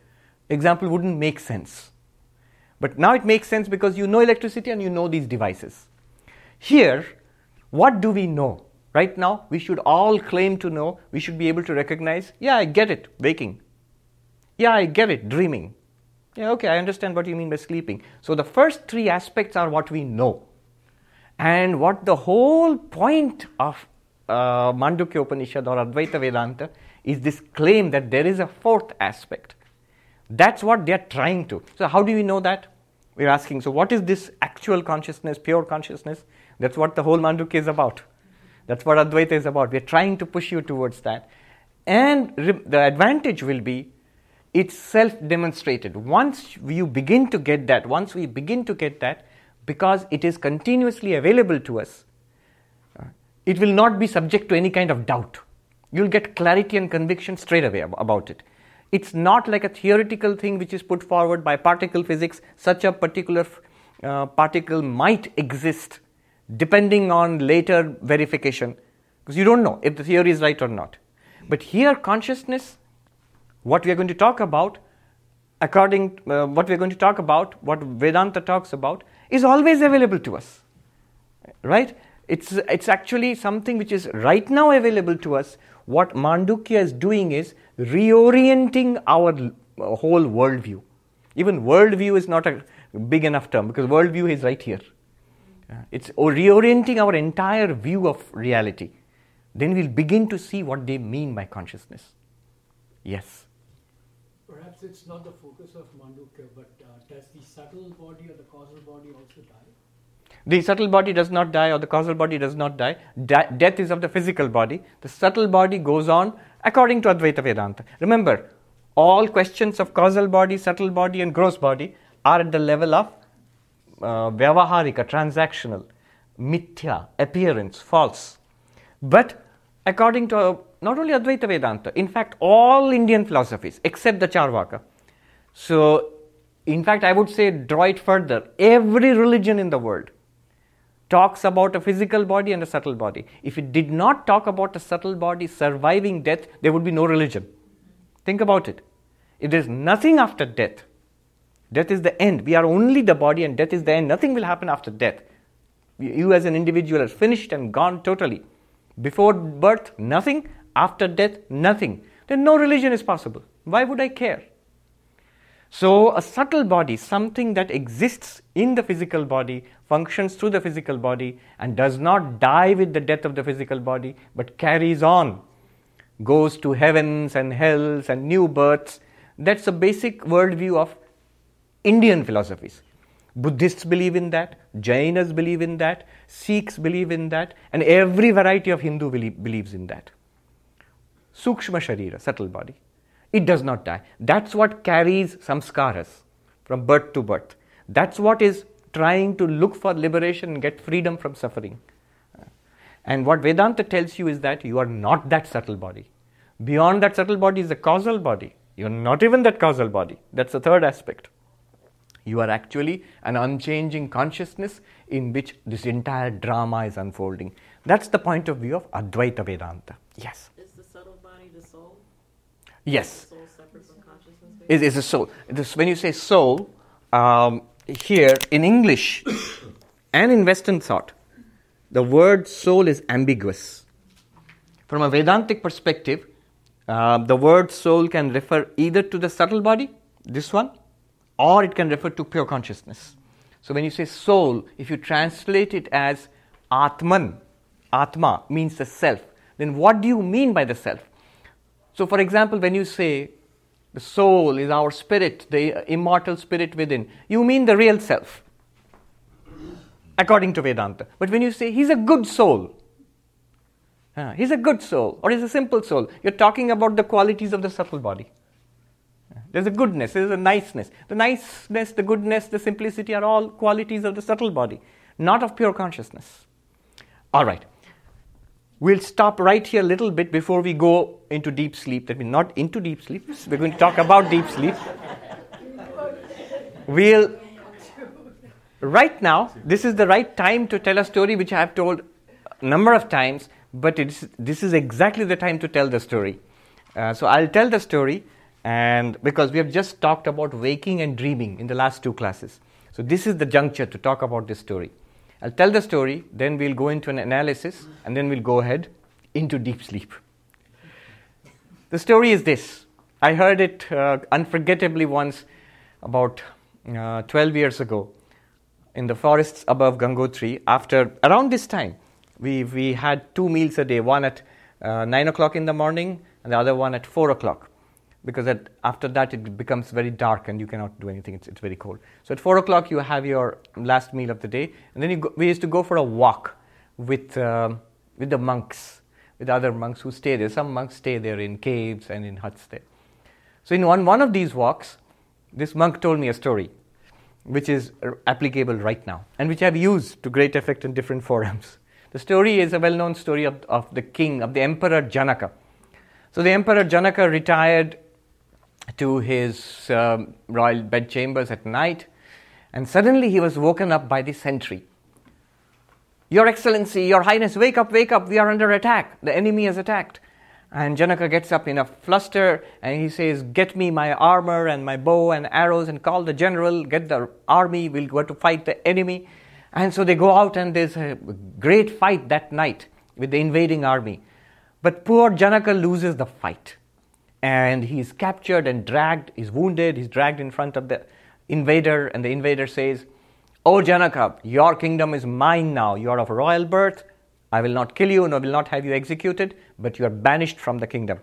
example wouldn't make sense. But now it makes sense because you know electricity and you know these devices. Here, what do we know? Right now, we should all claim to know, we should be able to recognize, yeah, I get it, waking. Yeah, I get it, dreaming. Yeah, okay, I understand what you mean by sleeping. So the first three aspects are what we know. And what the whole point of uh, Mandukya Upanishad or Advaita Vedanta is this claim that there is a fourth aspect. That's what they're trying to. So, how do we know that? We're asking, so what is this actual consciousness, pure consciousness? That's what the whole Mandukya is about. That's what Advaita is about. We're trying to push you towards that. And the advantage will be it's self demonstrated. Once you begin to get that, once we begin to get that, because it is continuously available to us, uh, it will not be subject to any kind of doubt. You'll get clarity and conviction straight away about it. It's not like a theoretical thing which is put forward by particle physics, such a particular uh, particle might exist depending on later verification, because you don't know if the theory is right or not. But here, consciousness, what we are going to talk about, according uh, what we are going to talk about, what Vedanta talks about, is always available to us. Right? It's, it's actually something which is right now available to us. What Mandukya is doing is reorienting our uh, whole worldview. Even worldview is not a big enough term because worldview is right here. Uh, it's reorienting our entire view of reality. Then we'll begin to see what they mean by consciousness. Yes. Perhaps it's not the focus of Mandukya, but uh, does the subtle body or the causal body also die? The subtle body does not die, or the causal body does not die. Da- death is of the physical body. The subtle body goes on according to Advaita Vedanta. Remember, all questions of causal body, subtle body, and gross body are at the level of uh, vyavaharika, transactional, mithya, appearance, false. But according to uh, not only Advaita Vedanta, in fact, all Indian philosophies except the Charvaka. So, in fact, I would say draw it further. Every religion in the world talks about a physical body and a subtle body. If it did not talk about a subtle body surviving death, there would be no religion. Think about it. If there is nothing after death, death is the end. We are only the body, and death is the end. Nothing will happen after death. You, as an individual, are finished and gone totally. Before birth, nothing. After death, nothing. Then no religion is possible. Why would I care? So, a subtle body, something that exists in the physical body, functions through the physical body, and does not die with the death of the physical body, but carries on, goes to heavens and hells and new births. That's a basic worldview of Indian philosophies. Buddhists believe in that, Jainas believe in that, Sikhs believe in that, and every variety of Hindu believe, believes in that. Sukshma Sharira, subtle body. It does not die. That's what carries samskaras from birth to birth. That's what is trying to look for liberation and get freedom from suffering. And what Vedanta tells you is that you are not that subtle body. Beyond that subtle body is a causal body. You are not even that causal body. That's the third aspect. You are actually an unchanging consciousness in which this entire drama is unfolding. That's the point of view of Advaita Vedanta. Yes. Is the subtle body the soul? Yes. Is soul separate from consciousness? Is, is a soul. This, when you say soul, um, here in English *coughs* and in Western thought, the word soul is ambiguous. From a Vedantic perspective, uh, the word soul can refer either to the subtle body, this one, or it can refer to pure consciousness. So when you say soul, if you translate it as Atman, Atma means the self, then what do you mean by the self? So, for example, when you say the soul is our spirit, the immortal spirit within, you mean the real self, according to Vedanta. But when you say he's a good soul, uh, he's a good soul, or he's a simple soul, you're talking about the qualities of the subtle body. There's a goodness, there's a niceness. The niceness, the goodness, the simplicity are all qualities of the subtle body, not of pure consciousness. All right. We'll stop right here a little bit before we go into deep sleep. That means not into deep sleep. We're going to talk about deep sleep. We'll right now. This is the right time to tell a story which I have told a number of times, but it's, this is exactly the time to tell the story. Uh, so I'll tell the story, and because we have just talked about waking and dreaming in the last two classes, so this is the juncture to talk about this story. I'll tell the story, then we'll go into an analysis, and then we'll go ahead into deep sleep. The story is this I heard it uh, unforgettably once about uh, 12 years ago in the forests above Gangotri. After around this time, we, we had two meals a day one at uh, 9 o'clock in the morning and the other one at 4 o'clock because at, after that it becomes very dark and you cannot do anything. It's, it's very cold. So at four o'clock you have your last meal of the day, and then go, we used to go for a walk with um, with the monks, with other monks who stay there. Some monks stay there in caves and in huts there. So in one one of these walks, this monk told me a story, which is applicable right now and which I've used to great effect in different *laughs* forums. The story is a well-known story of, of the king, of the emperor Janaka. So the emperor Janaka retired to his um, royal bedchambers at night, and suddenly he was woken up by the sentry. Your Excellency, Your Highness, wake up, wake up, we are under attack. The enemy has attacked. And Janaka gets up in a fluster and he says, Get me my armor and my bow and arrows and call the general, get the army, we'll go to fight the enemy. And so they go out and there's a great fight that night with the invading army. But poor Janaka loses the fight and he's captured and dragged, he's wounded, he's dragged in front of the invader, and the invader says, O Janaka, your kingdom is mine now. You are of royal birth. I will not kill you, nor will not have you executed, but you are banished from the kingdom.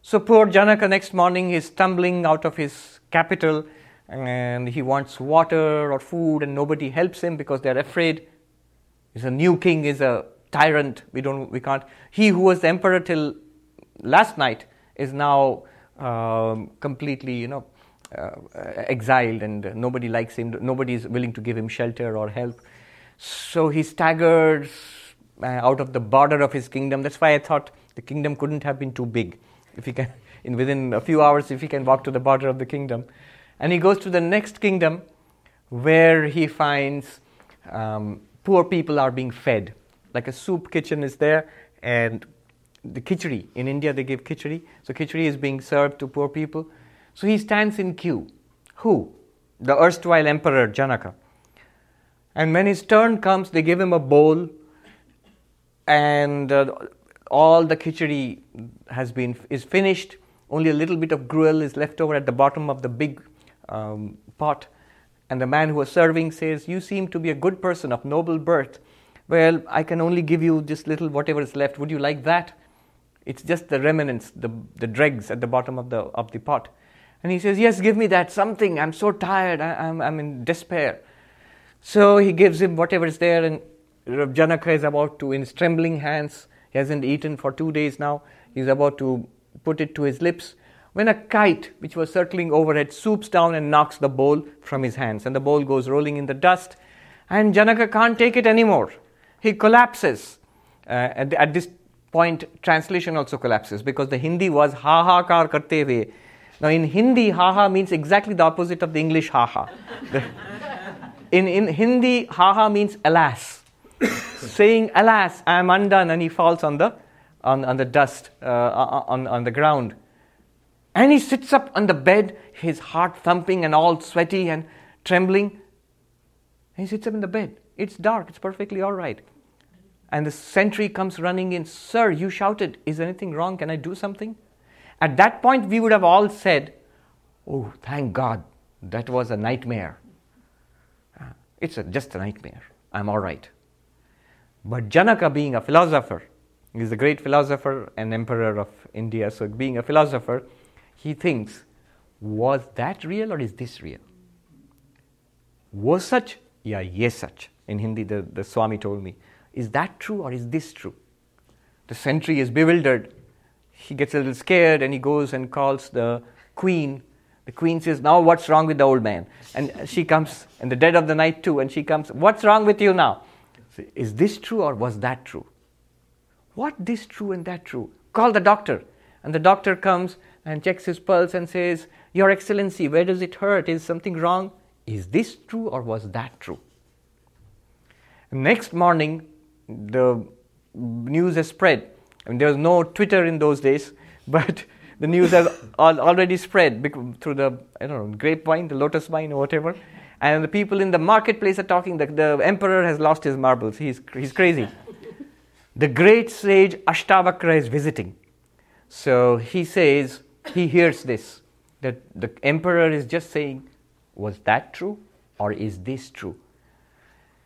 So poor Janaka next morning is stumbling out of his capital and he wants water or food and nobody helps him because they're afraid. He's a new king, is a tyrant. We don't we can't he who was the emperor till last night is now um, completely, you know, uh, exiled and nobody likes him, nobody is willing to give him shelter or help. So he staggers uh, out of the border of his kingdom. That's why I thought the kingdom couldn't have been too big. If he can, *laughs* in within a few hours, if he can walk to the border of the kingdom, and he goes to the next kingdom, where he finds um, poor people are being fed. Like a soup kitchen is there, and the khichdi. In India, they give khichdi. So khichdi is being served to poor people. So he stands in queue. Who? The erstwhile emperor Janaka. And when his turn comes, they give him a bowl, and uh, all the khichdi has been is finished. Only a little bit of gruel is left over at the bottom of the big um, pot. And the man who was serving says, "You seem to be a good person of noble birth. Well, I can only give you this little whatever is left. Would you like that?" It's just the remnants, the, the dregs at the bottom of the, of the pot. And he says, Yes, give me that something. I'm so tired. I, am I'm, I'm in despair. So he gives him whatever is there, and Janaka is about to, in his trembling hands, he hasn't eaten for two days now, he's about to put it to his lips. When a kite, which was circling overhead, swoops down and knocks the bowl from his hands, and the bowl goes rolling in the dust, and Janaka can't take it anymore. He collapses. Uh, at, at this point translation also collapses because the Hindi was ha ha kar karte hue. Now in Hindi, ha ha means exactly the opposite of the English ha ha. in, in Hindi, ha ha means alas. Saying alas, I am undone, and he falls on the, on, on the dust, uh, on, on the ground. And he sits up on the bed, his heart thumping and all sweaty and trembling. He sits up in the bed. It's dark, it's perfectly all right. And the sentry comes running in, Sir, you shouted, Is anything wrong? Can I do something? At that point, we would have all said, Oh, thank God, that was a nightmare. Ah, it's a, just a nightmare. I'm all right. But Janaka, being a philosopher, he's a great philosopher and emperor of India, so being a philosopher, he thinks, was that real or is this real? Was such? Yeah, yes, such. In Hindi, the, the Swami told me. Is that true or is this true? The sentry is bewildered. He gets a little scared and he goes and calls the queen. The queen says, Now what's wrong with the old man? And she comes in the dead of the night too, and she comes, What's wrong with you now? Is this true or was that true? What this true and that true? Call the doctor. And the doctor comes and checks his pulse and says, Your Excellency, where does it hurt? Is something wrong? Is this true or was that true? Next morning, the news has spread. I mean, there was no Twitter in those days, *laughs* but the news has al- already spread through the I don't know grapevine, the lotus vine, or whatever. And the people in the marketplace are talking that the emperor has lost his marbles. He's he's crazy. *laughs* the great sage Ashtavakra is visiting. So he says he hears this that the emperor is just saying, was that true or is this true?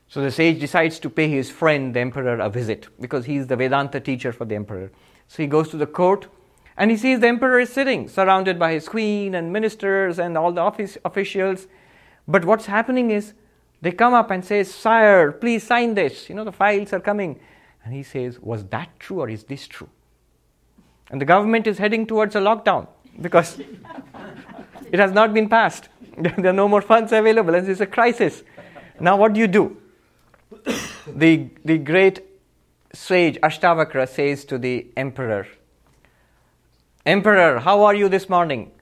So the sage decides to pay his friend, the emperor, a visit because he is the Vedanta teacher for the emperor. So he goes to the court and he sees the emperor is sitting surrounded by his queen and ministers and all the office officials. But what's happening is they come up and say, Sire, please sign this. You know, the files are coming. And he says, Was that true or is this true? And the government is heading towards a lockdown because *laughs* it has not been passed. *laughs* there are no more funds available and it's a crisis. Now, what do you do? The, the great sage Ashtavakra says to the emperor, Emperor, how are you this morning?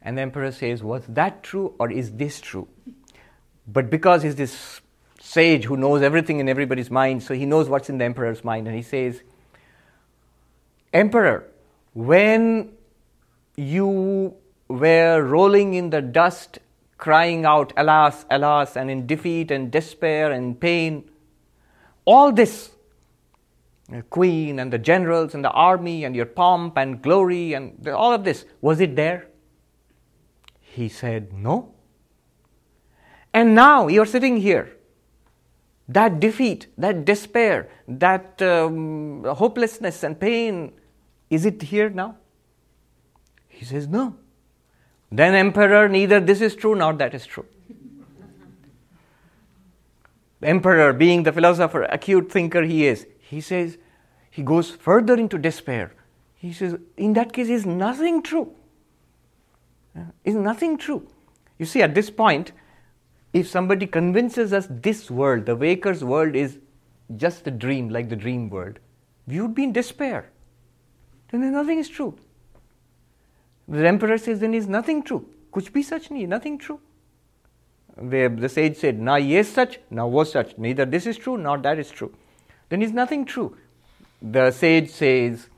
And the emperor says, Was that true or is this true? But because he's this sage who knows everything in everybody's mind, so he knows what's in the emperor's mind, and he says, Emperor, when you were rolling in the dust, crying out, Alas, alas, and in defeat and despair and pain, all this, the queen and the generals and the army and your pomp and glory and all of this, was it there? He said, No. And now you're sitting here. That defeat, that despair, that um, hopelessness and pain, is it here now? He says, No. Then, Emperor, neither this is true nor that is true. Emperor, being the philosopher, acute thinker he is, he says, he goes further into despair. He says, in that case, is nothing true. Is nothing true. You see, at this point, if somebody convinces us this world, the waker's world, is just a dream, like the dream world, we would be in despair. Then nothing is true. The emperor says, then is nothing true. Kuch bhi sach nahi, nothing true. The, the sage said, Na yes such, na was such. Neither this is true nor that is true. Then is nothing true. The sage says,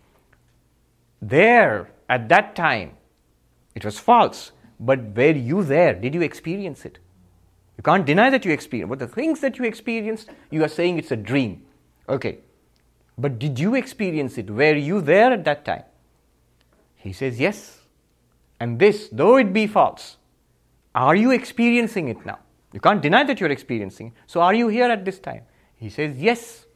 There, at that time, it was false. But were you there? Did you experience it? You can't deny that you experienced. But the things that you experienced, you are saying it's a dream. Okay. But did you experience it? Were you there at that time? He says, Yes. And this, though it be false, are you experiencing it now? You can't deny that you're experiencing it. So are you here at this time? He says, Yes.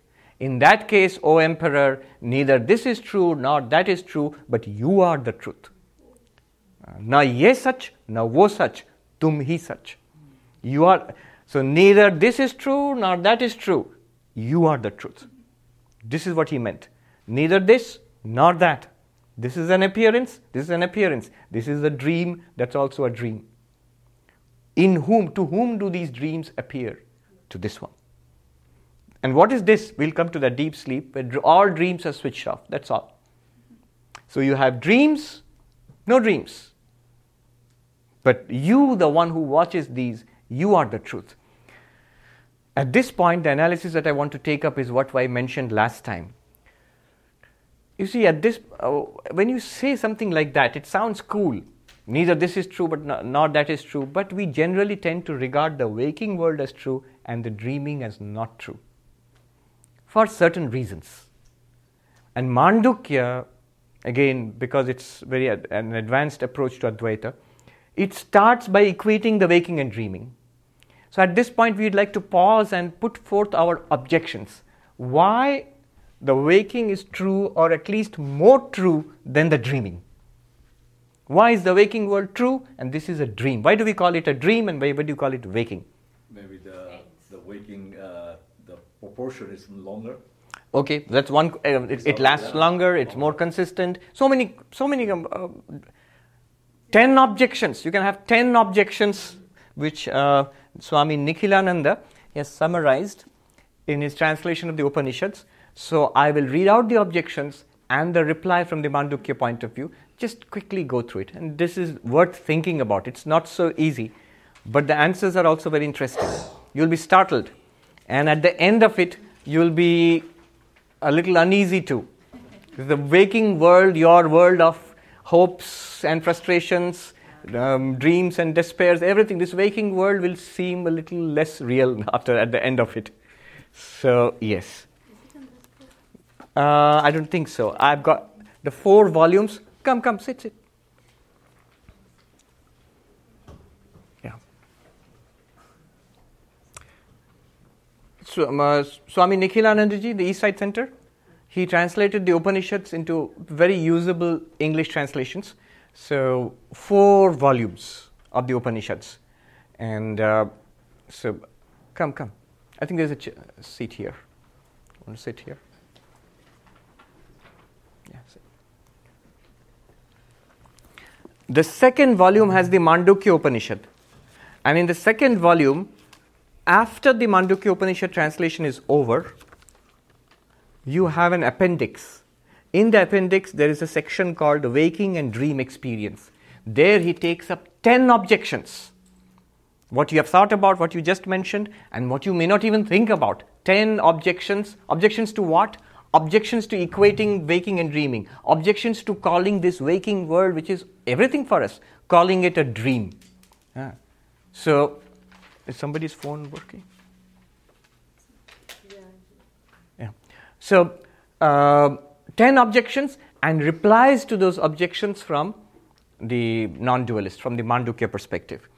In that case, O Emperor, neither this is true nor that is true, but you are the truth. Uh, na ye such, na wo such, tum hi such. You are so neither this is true nor that is true. You are the truth. This is what he meant. Neither this nor that. This is an appearance, this is an appearance. This is a dream, that's also a dream. In whom, to whom do these dreams appear? To this one. And what is this? We'll come to the deep sleep where all dreams are switched off. That's all. So you have dreams, no dreams. But you, the one who watches these, you are the truth. At this point, the analysis that I want to take up is what I mentioned last time. You see, at this, uh, when you say something like that, it sounds cool. Neither this is true, but not, not that is true. But we generally tend to regard the waking world as true and the dreaming as not true for certain reasons. And Mandukya, again, because it's very ad- an advanced approach to Advaita, it starts by equating the waking and dreaming. So at this point, we'd like to pause and put forth our objections. Why the waking is true, or at least more true than the dreaming? Why is the waking world true and this is a dream? Why do we call it a dream and why, do you call it waking? Maybe the, the waking, uh, the proportion is longer. Okay, that's one. Uh, it, it lasts longer. It's more consistent. So many, so many. Um, uh, ten objections. You can have ten objections, which uh, Swami Nikhilananda has summarized in his translation of the Upanishads. So I will read out the objections and the reply from the Mandukya point of view. Just quickly go through it. And this is worth thinking about. It's not so easy, but the answers are also very interesting. You'll be startled. And at the end of it, you'll be a little uneasy too. The waking world, your world of hopes and frustrations, um, dreams and despairs, everything, this waking world will seem a little less real *laughs* after at the end of it. So, yes. Uh, I don't think so. I've got the four volumes. Come, come, sit, sit. Yeah. So, um, uh, Swami Nikhilanandaji, the East Side Center, he translated the Upanishads into very usable English translations. So, four volumes of the Upanishads. And uh, so, come, come. I think there's a ch- seat here. Want to sit here? Yeah, sit. The second volume has the Mandukya Upanishad. And in the second volume, after the Mandukya Upanishad translation is over, you have an appendix. In the appendix, there is a section called Waking and Dream Experience. There, he takes up 10 objections. What you have thought about, what you just mentioned, and what you may not even think about. 10 objections. Objections to what? Objections to equating waking and dreaming. Objections to calling this waking world, which is everything for us, calling it a dream. Yeah. So, is somebody's phone working? Yeah. So, uh, 10 objections and replies to those objections from the non dualist, from the Mandukya perspective.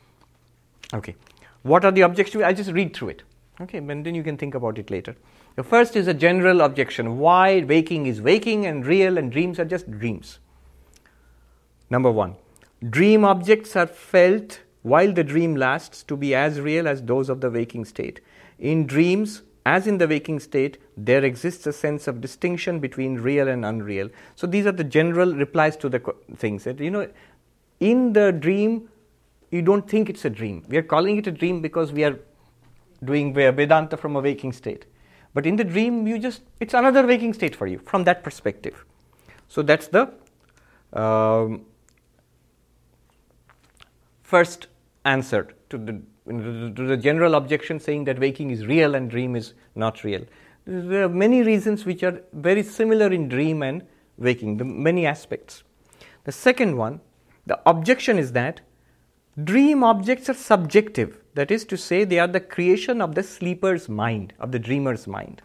Okay. What are the objections? I'll just read through it. Okay, and then you can think about it later. The first is a general objection why waking is waking and real and dreams are just dreams. Number one, dream objects are felt while the dream lasts to be as real as those of the waking state. In dreams, as in the waking state, there exists a sense of distinction between real and unreal. So these are the general replies to the things that you know. In the dream, you don't think it's a dream. We are calling it a dream because we are doing Vedanta from a waking state. But in the dream, you just it's another waking state for you from that perspective. So that's the um, first answer to the to the general objection saying that waking is real and dream is not real. There are many reasons which are very similar in dream and waking, the many aspects. The second one, the objection is that dream objects are subjective, that is to say, they are the creation of the sleeper's mind, of the dreamer's mind.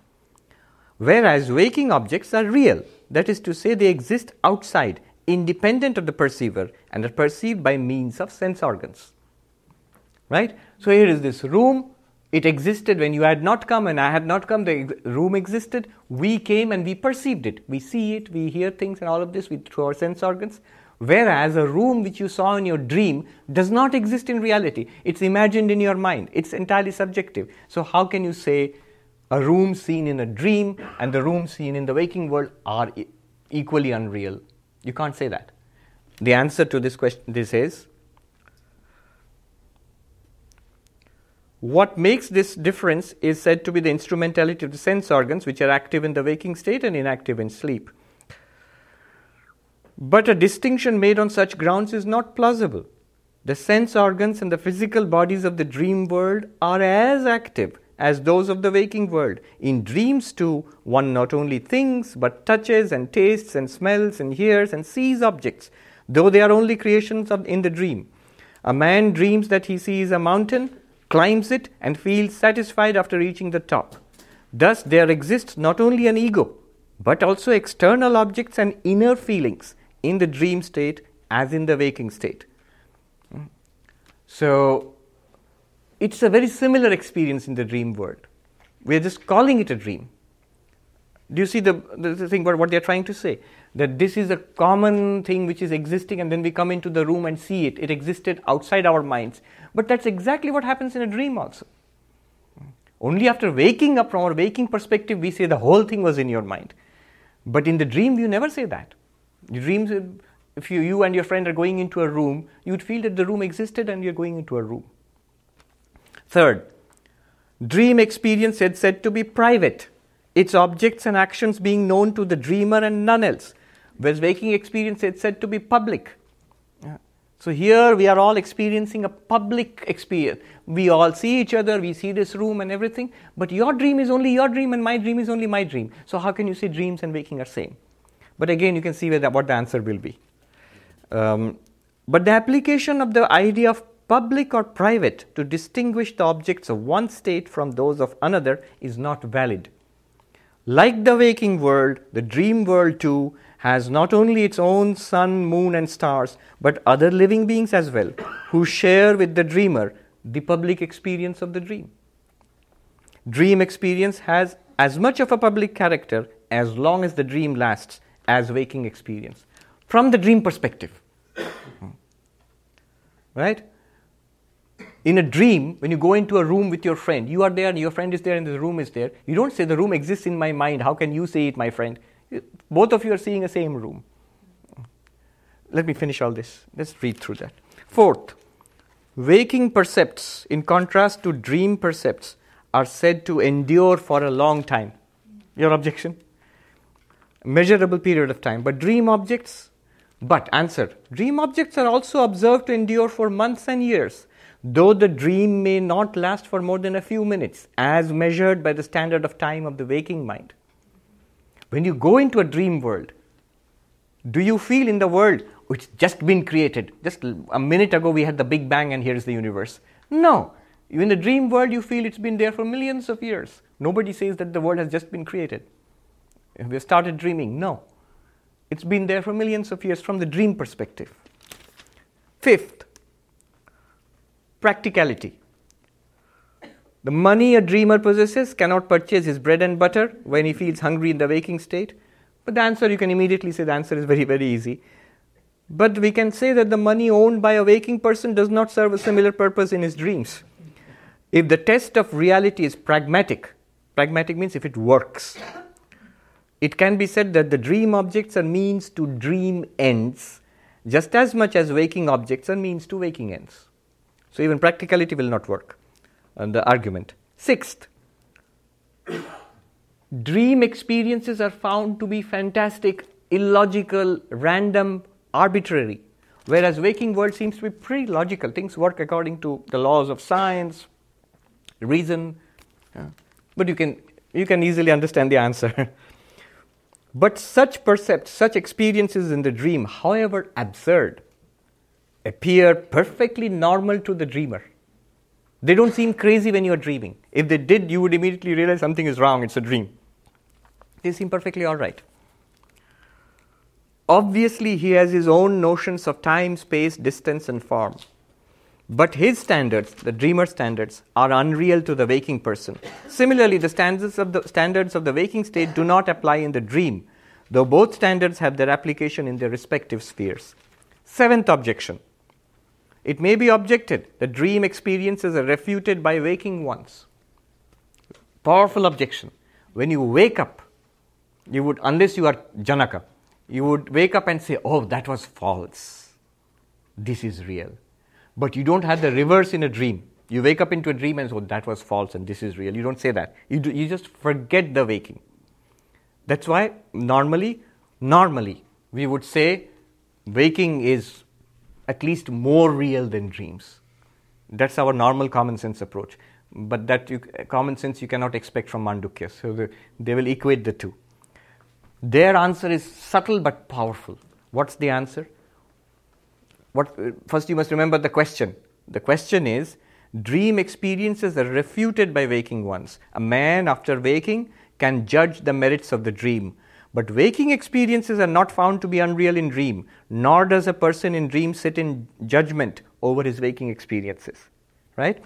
Whereas waking objects are real, that is to say, they exist outside, independent of the perceiver, and are perceived by means of sense organs. Right? So here is this room. It existed when you had not come and I had not come. The room existed. We came and we perceived it. We see it, we hear things, and all of this with, through our sense organs. Whereas a room which you saw in your dream does not exist in reality. It's imagined in your mind. It's entirely subjective. So, how can you say a room seen in a dream and the room seen in the waking world are e- equally unreal? You can't say that. The answer to this question this is What makes this difference is said to be the instrumentality of the sense organs, which are active in the waking state and inactive in sleep. But a distinction made on such grounds is not plausible. The sense organs and the physical bodies of the dream world are as active as those of the waking world. In dreams, too, one not only thinks, but touches and tastes and smells and hears and sees objects, though they are only creations of, in the dream. A man dreams that he sees a mountain climbs it, and feels satisfied after reaching the top. Thus, there exists not only an ego, but also external objects and inner feelings in the dream state as in the waking state. Hmm. So, it's a very similar experience in the dream world. We are just calling it a dream. Do you see the, the thing about what they are trying to say? That this is a common thing which is existing, and then we come into the room and see it. It existed outside our minds. But that's exactly what happens in a dream also. Hmm. Only after waking up from our waking perspective, we say the whole thing was in your mind. But in the dream, you never say that. Your dreams, if you, you and your friend are going into a room, you would feel that the room existed and you're going into a room. Third, dream experience is said to be private its objects and actions being known to the dreamer and none else. Whereas waking experience is said to be public. So here we are all experiencing a public experience. We all see each other, we see this room and everything, but your dream is only your dream and my dream is only my dream. So how can you say dreams and waking are same? But again, you can see what the answer will be. Um, but the application of the idea of public or private to distinguish the objects of one state from those of another is not valid. Like the waking world, the dream world too has not only its own sun, moon, and stars, but other living beings as well, who share with the dreamer the public experience of the dream. Dream experience has as much of a public character as long as the dream lasts as waking experience. From the dream perspective. Hmm. right? In a dream, when you go into a room with your friend, you are there and your friend is there and the room is there. You don't say the room exists in my mind. How can you say it, my friend? Both of you are seeing the same room. Let me finish all this. Let's read through that. Fourth, waking percepts, in contrast to dream percepts, are said to endure for a long time. Your objection? Measurable period of time. But dream objects, but answer dream objects are also observed to endure for months and years, though the dream may not last for more than a few minutes, as measured by the standard of time of the waking mind. When you go into a dream world, do you feel in the world which just been created? Just a minute ago we had the Big Bang and here's the universe. No. In the dream world, you feel it's been there for millions of years. Nobody says that the world has just been created. We have started dreaming. No. It's been there for millions of years from the dream perspective. Fifth, practicality. The money a dreamer possesses cannot purchase his bread and butter when he feels hungry in the waking state. But the answer, you can immediately say the answer is very, very easy. But we can say that the money owned by a waking person does not serve a similar purpose in his dreams. If the test of reality is pragmatic, pragmatic means if it works, it can be said that the dream objects are means to dream ends just as much as waking objects are means to waking ends. So even practicality will not work on the argument. Sixth, *coughs* dream experiences are found to be fantastic, illogical, random, arbitrary, whereas waking world seems to be pretty logical. Things work according to the laws of science, reason. Yeah. But you can you can easily understand the answer. *laughs* But such percepts, such experiences in the dream, however absurd, appear perfectly normal to the dreamer. They don't seem crazy when you're dreaming. If they did, you would immediately realize something is wrong, it's a dream. They seem perfectly all right. Obviously, he has his own notions of time, space, distance, and form. But his standards, the dreamer standards, are unreal to the waking person. Similarly, the standards of the standards of the waking state do not apply in the dream, though both standards have their application in their respective spheres. Seventh objection. It may be objected that dream experiences are refuted by waking ones. Powerful objection. When you wake up, you would, unless you are Janaka, you would wake up and say, Oh, that was false. This is real but you don't have the reverse in a dream. You wake up into a dream and say, oh, that was false and this is real. You don't say that. You, do, you just forget the waking. That's why normally, normally, we would say waking is at least more real than dreams. That's our normal common sense approach. But that you, common sense you cannot expect from Mandukya. So the, they will equate the two. Their answer is subtle but powerful. What's the answer? What, first you must remember the question. The question is dream experiences are refuted by waking ones. A man, after waking, can judge the merits of the dream. But waking experiences are not found to be unreal in dream, nor does a person in dream sit in judgment over his waking experiences. Right?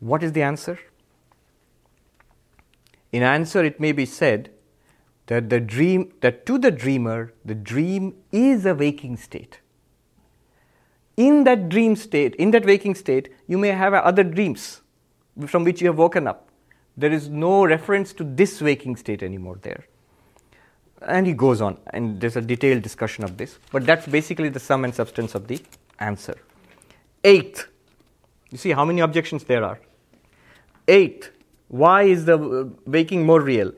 What is the answer? In answer, it may be said that the dream that to the dreamer, the dream is a waking state in that dream state, in that waking state, you may have other dreams from which you have woken up. There is no reference to this waking state anymore there. And he goes on, and there's a detailed discussion of this, but that's basically the sum and substance of the answer. Eighth, you see how many objections there are. Eighth, Why is the waking more real?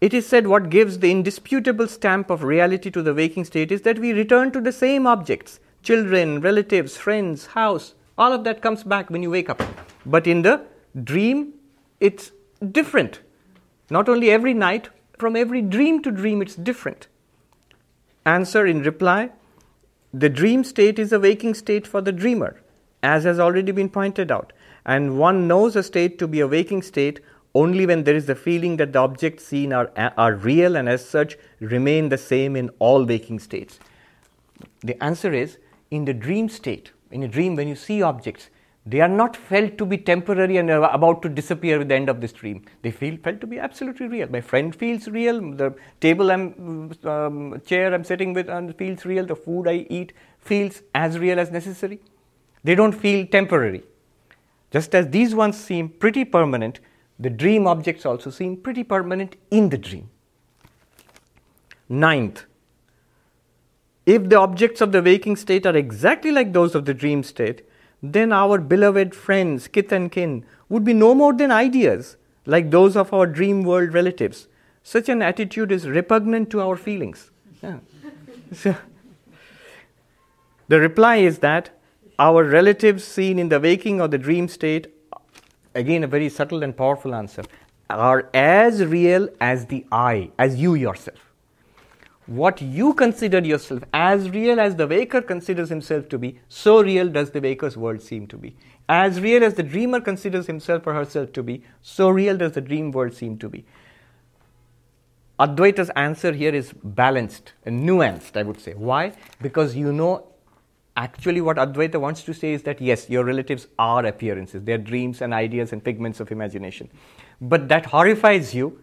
It is said what gives the indisputable stamp of reality to the waking state is that we return to the same objects children, relatives, friends, house. All of that comes back when you wake up. But in the dream, it's different. Not only every night, from every dream to dream, it's different. Answer in reply the dream state is a waking state for the dreamer, as has already been pointed out. And one knows a state to be a waking state only when there is the feeling that the objects seen are, are real and as such remain the same in all waking states. The answer is in the dream state, in a dream, when you see objects, they are not felt to be temporary and about to disappear with the end of this dream. They feel felt to be absolutely real. My friend feels real. The table I'm um, chair I'm sitting with feels real. The food I eat feels as real as necessary. They don't feel temporary. Just as these ones seem pretty permanent, the dream objects also seem pretty permanent in the dream. Ninth, if the objects of the waking state are exactly like those of the dream state, then our beloved friends, kith and kin, would be no more than ideas like those of our dream world relatives. Such an attitude is repugnant to our feelings. Yeah. *laughs* So, the reply is that our relatives seen in the waking or the dream state, again, a very subtle and powerful answer, are as real as the I, as you yourself what you consider yourself as real as the waker considers himself to be, so real does the waker's world seem to be. As real as the dreamer considers himself or herself to be, so real does the dream world seem to be. Advaita's answer here is balanced and nuanced, I would say. Why? Because you know, actually, what Advaita wants to say is that yes, your relatives are appearances, they are dreams and ideas and pigments of imagination. But that horrifies you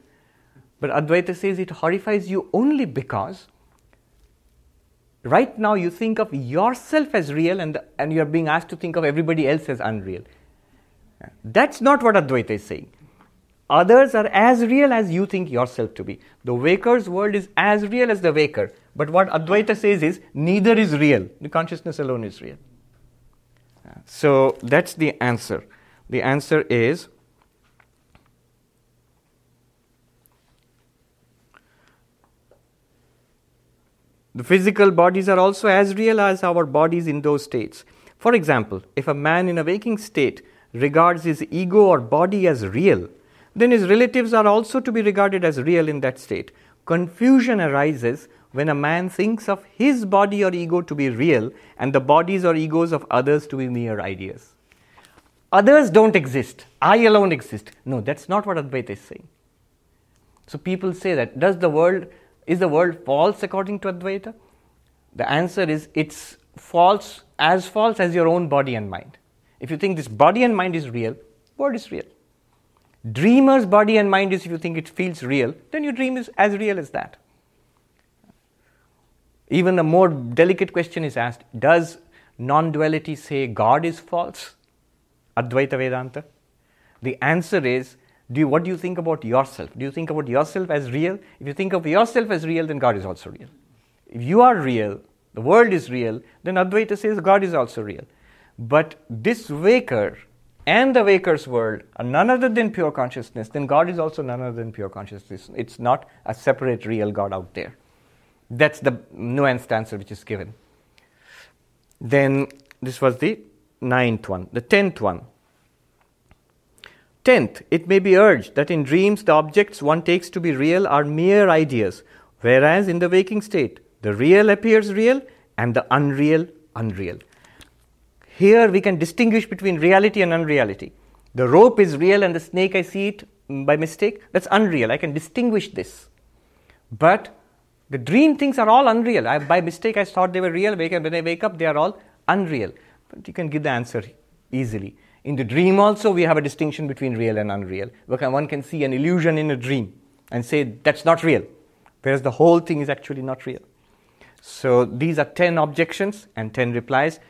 but Advaita says it horrifies you only because right now you think of yourself as real and, and you're being asked to think of everybody else as unreal. That's not what Advaita is saying. Others are as real as you think yourself to be. The waker's world is as real as the waker. But what Advaita says is neither is real. The consciousness alone is real. So that's the answer. The answer is The physical bodies are also as real as our bodies in those states. For example, if a man in a waking state regards his ego or body as real, then his relatives are also to be regarded as real in that state. Confusion arises when a man thinks of his body or ego to be real and the bodies or egos of others to be mere ideas. Others don't exist. I alone exist. No, that's not what Advaita is saying. So people say that. Does the world is the world false according to Advaita? The answer is it's false as false as your own body and mind. If you think this body and mind is real, world is real. Dreamer's body and mind is if you think it feels real, then your dream is as real as that. Even a more delicate question is asked Does non duality say God is false? Advaita Vedanta? The answer is do you, what do you think about yourself? Do you think about yourself as real? If you think of yourself as real, then God is also real. If you are real, the world is real, then Advaita says God is also real. But this waker and the waker's world are none other than pure consciousness, then God is also none other than pure consciousness. It's not a separate real God out there. That's the nuanced answer which is given. Then this was the ninth one. The tenth one. Tenth, it may be urged that in dreams the objects one takes to be real are mere ideas, whereas in the waking state the real appears real and the unreal unreal. Here we can distinguish between reality and unreality. The rope is real and the snake I see it mm, by mistake, that's unreal. I can distinguish this. But the dream things are all unreal. I, by mistake I thought they were real, when I wake up they are all unreal. But you can give the answer easily. In the dream, also, we have a distinction between real and unreal. One can see an illusion in a dream and say that's not real, whereas the whole thing is actually not real. So, these are 10 objections and 10 replies.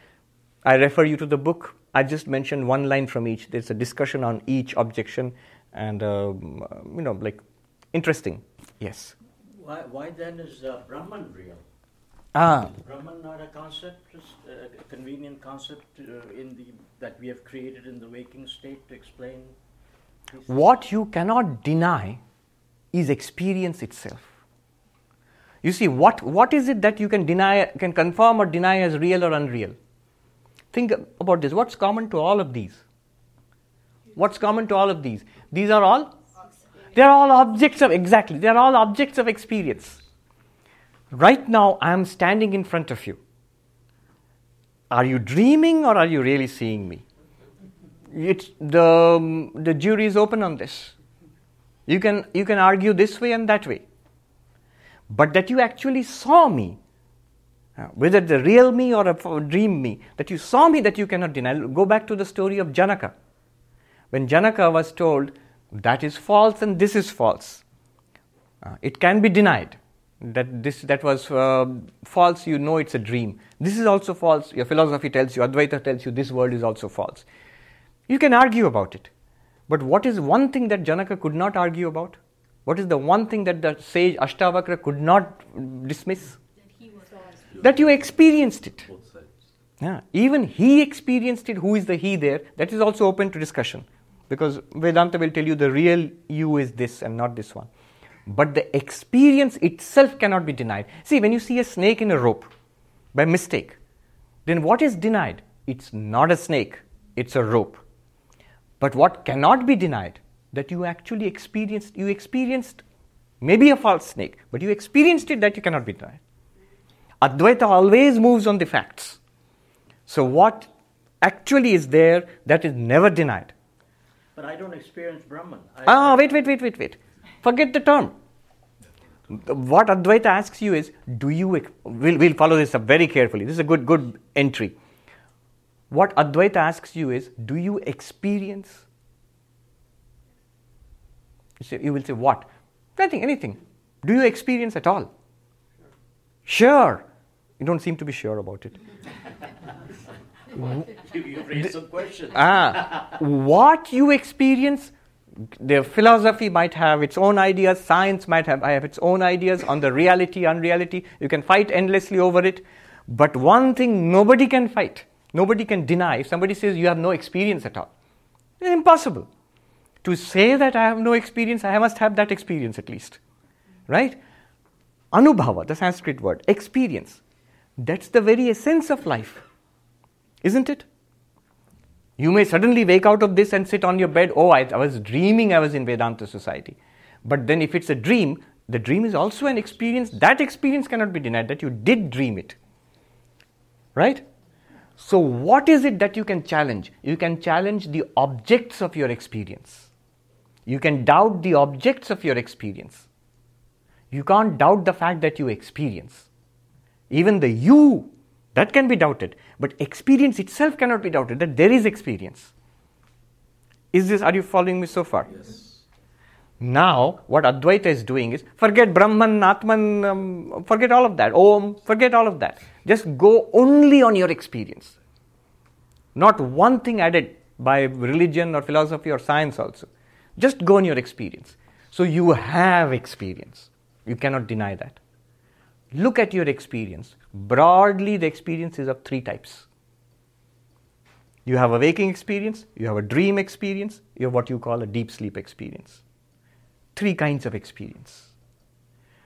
I refer you to the book. I just mentioned one line from each. There's a discussion on each objection, and um, you know, like interesting. Yes. Why, why then is uh, Brahman real? Ah. Brahman not a concept, just a convenient concept uh, in the that we have created in the waking state to explain What you cannot deny is experience itself. You see, what, what is it that you can deny, can confirm or deny as real or unreal? Think about this. What's common to all of these? What's common to all of these? These are all? They are all objects of, exactly, they are all objects of experience. Right now, I am standing in front of you. Are you dreaming or are you really seeing me? It's, the, the jury is open on this. You can, you can argue this way and that way. But that you actually saw me, uh, whether the real me or a dream me, that you saw me that you cannot deny. Go back to the story of Janaka. When Janaka was told that is false and this is false, uh, it can be denied that this that was uh, false. You know it's a dream. This is also false. Your philosophy tells you, Advaita tells you, this world is also false. You can argue about it. But what is one thing that Janaka could not argue about? What is the one thing that the sage Ashtavakra could not dismiss? That you experienced it. Yeah. Even he experienced it. Who is the he there? That is also open to discussion. Because Vedanta will tell you the real you is this and not this one. But the experience itself cannot be denied. See, when you see a snake in a rope by mistake, then what is denied? It's not a snake, it's a rope. But what cannot be denied? That you actually experienced, you experienced maybe a false snake, but you experienced it that you cannot be denied. Advaita always moves on the facts. So, what actually is there that is never denied. But I don't experience Brahman. I, Ah, wait, wait, wait, wait, wait. Forget the term. What Advaita asks you is, do you, we'll, we'll follow this up very carefully. This is a good, good entry. What Advaita asks you is, do you experience? You, say, you will say, what? Nothing, anything. Do you experience at all? Sure. You don't seem to be sure about it. you, *laughs* you raised some questions. Ah, what you experience, the philosophy might have its own ideas, science might have, have its own ideas on the reality, unreality. You can fight endlessly over it. But one thing nobody can fight, nobody can deny. If somebody says you have no experience at all, it's impossible. To say that I have no experience, I must have that experience at least. Right? Anubhava, the Sanskrit word, experience. That's the very essence of life. Isn't it? You may suddenly wake out of this and sit on your bed, oh, I, I, was dreaming I was in Vedanta society. But then, if it's a dream, the dream is also an experience. That experience cannot be denied, that you did dream it. Right? So, what is it that you can challenge? You can challenge the objects of your experience. You can doubt the objects of your experience. You can't doubt the fact that you experience. Even the you that can be doubted, but experience itself cannot be doubted, that there is experience. Is this, are you following me so far? Yes. Now, what Advaita is doing is forget Brahman, Atman, um, forget all of that, Om, forget all of that. Just go only on your experience. Not one thing added by religion or philosophy or science also. Just go on your experience. So you have experience. You cannot deny that. Look at your experience. Broadly, the experience is of three types. You have a waking experience, you have a dream experience, you have what you call a deep sleep experience. Three kinds of experience.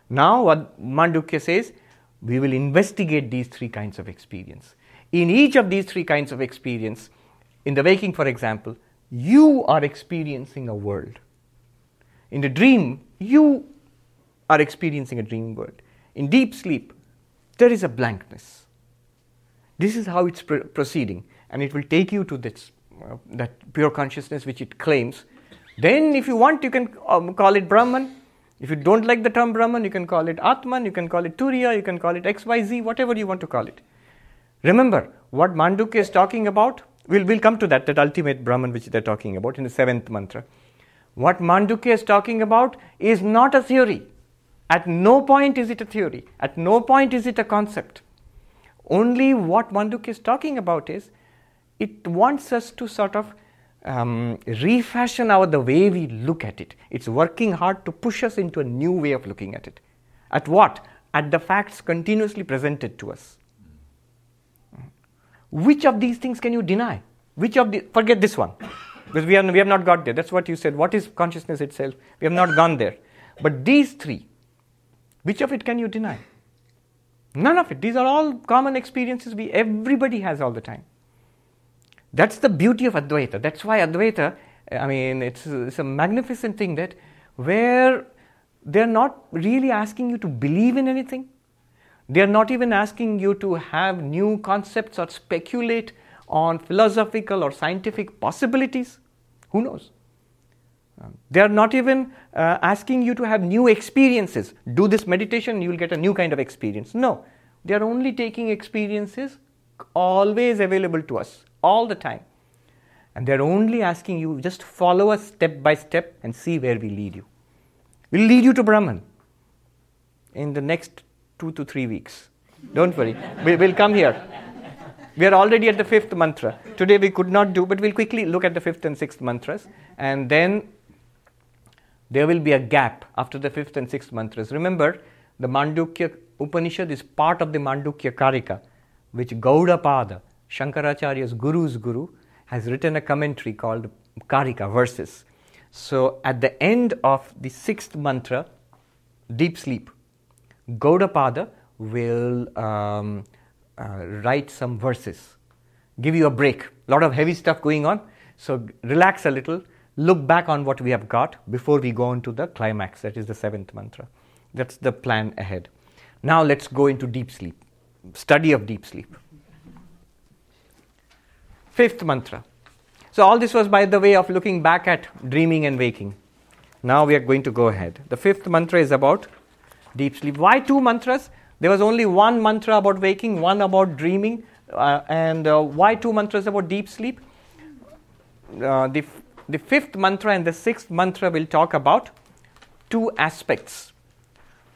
Now, what Mandukya says, we will investigate these three kinds of experience. In each of these three kinds of experience, in the waking, for example, you are experiencing a world. In the dream, you are experiencing a dream world. In deep sleep, there is a blankness. This is how it's pr- proceeding, and it will take you to this, uh, that pure consciousness which it claims. Then, if you want, you can um, call it Brahman. If you don't like the term Brahman, you can call it Atman, you can call it Turiya, you can call it XYZ, whatever you want to call it. Remember, what Mandukya is talking about, we'll, we'll come to that, that ultimate Brahman which they're talking about in the seventh mantra. What Mandukya is talking about is not a theory. At no point is it a theory. At no point is it a concept. Only what Mandukya is talking about is it wants us to sort of um, refashion our the way we look at it. It's working hard to push us into a new way of looking at it. At what? At the facts continuously presented to us. Which of these things can you deny? Which of the forget this one. Because we, are, we have not got there. That's what you said. What is consciousness itself? We have not gone there. But these three, which of it can you deny? None of it. These are all common experiences we everybody has all the time. That's the beauty of Advaita. That's why Advaita, I mean, it's, it's a magnificent thing that where they're not really asking you to believe in anything. They're not even asking you to have new concepts or speculate on philosophical or scientific possibilities. Who knows? Um, they are not even uh, asking you to have new experiences. Do this meditation, you will get a new kind of experience. No, they are only taking experiences always available to us, all the time. And they're only asking you just follow us step by step and see where we lead you. We'll lead you to Brahman in the next two to three weeks. Don't worry, we'll come here. We are already at the fifth mantra. Today we could not do, but we'll quickly look at the fifth and sixth mantras, and then there will be a gap after the fifth and sixth mantras. Remember, the Mandukya Upanishad is part of the Mandukya Karika, which Gaudapada, Shankaracharya's guru's guru, has written a commentary called Karika, verses. So at the end of the sixth mantra, deep sleep, Gaudapada will um, uh, write some verses, give you a break. A lot of heavy stuff going on, so relax a little, look back on what we have got before we go into the climax, that is the seventh mantra. That's the plan ahead. Now let's go into deep sleep, study of deep sleep. Fifth mantra. So, all this was by the way of looking back at dreaming and waking. Now we are going to go ahead. The fifth mantra is about deep sleep. Why two mantras? There was only one mantra about waking, one about dreaming, uh, and uh, why two mantras about deep sleep? Uh, the, f- the fifth mantra and the sixth mantra will talk about two aspects.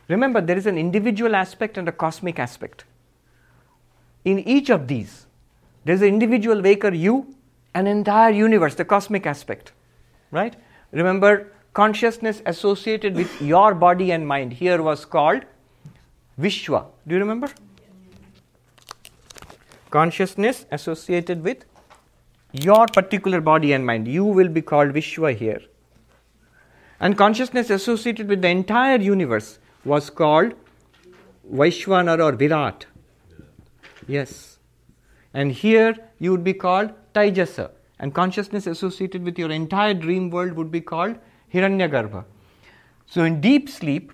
Remember, there is an individual aspect and a cosmic aspect. In each of these, there is an individual waker, you, an entire universe, the cosmic aspect. Right? Remember, consciousness associated with your body and mind here was called Vishwa. Do you remember? Consciousness associated with your particular body and mind. You will be called Vishwa here. And consciousness associated with the entire universe was called Vaishwanara or Virat. Yes. And here you would be called Taijasa. And consciousness associated with your entire dream world would be called Hiranyagarbha. So in deep sleep,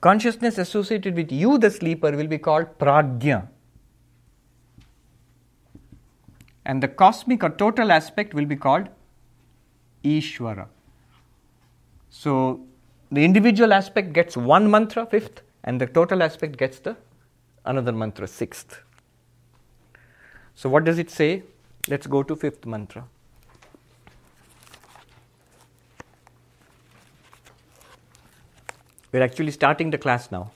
consciousness associated with you, the sleeper, will be called Pragya. And the cosmic or total aspect will be called Ishvara. So the individual aspect gets one mantra, fifth, and the total aspect gets the another mantra, sixth. So what does it say? Let's go to fifth mantra. We're actually starting the class now.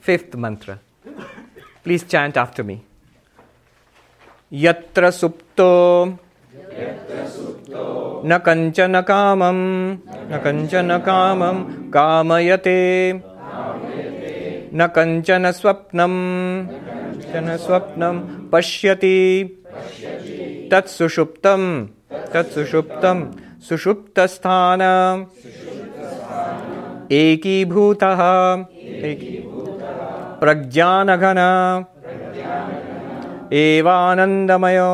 Fifth mantra. Please chant after me. Yatra supto न कञ्चन कामं न कञ्चन कामं कामयते। न कञ्चन स्वप्नं कञ्चन स्वप्नं पश्यति तत्सुषुप्तं तत्सुषुप्तं सुषुप्तस्थान। एकीभूतः। प्रज्ञानघन एवानन्दमयो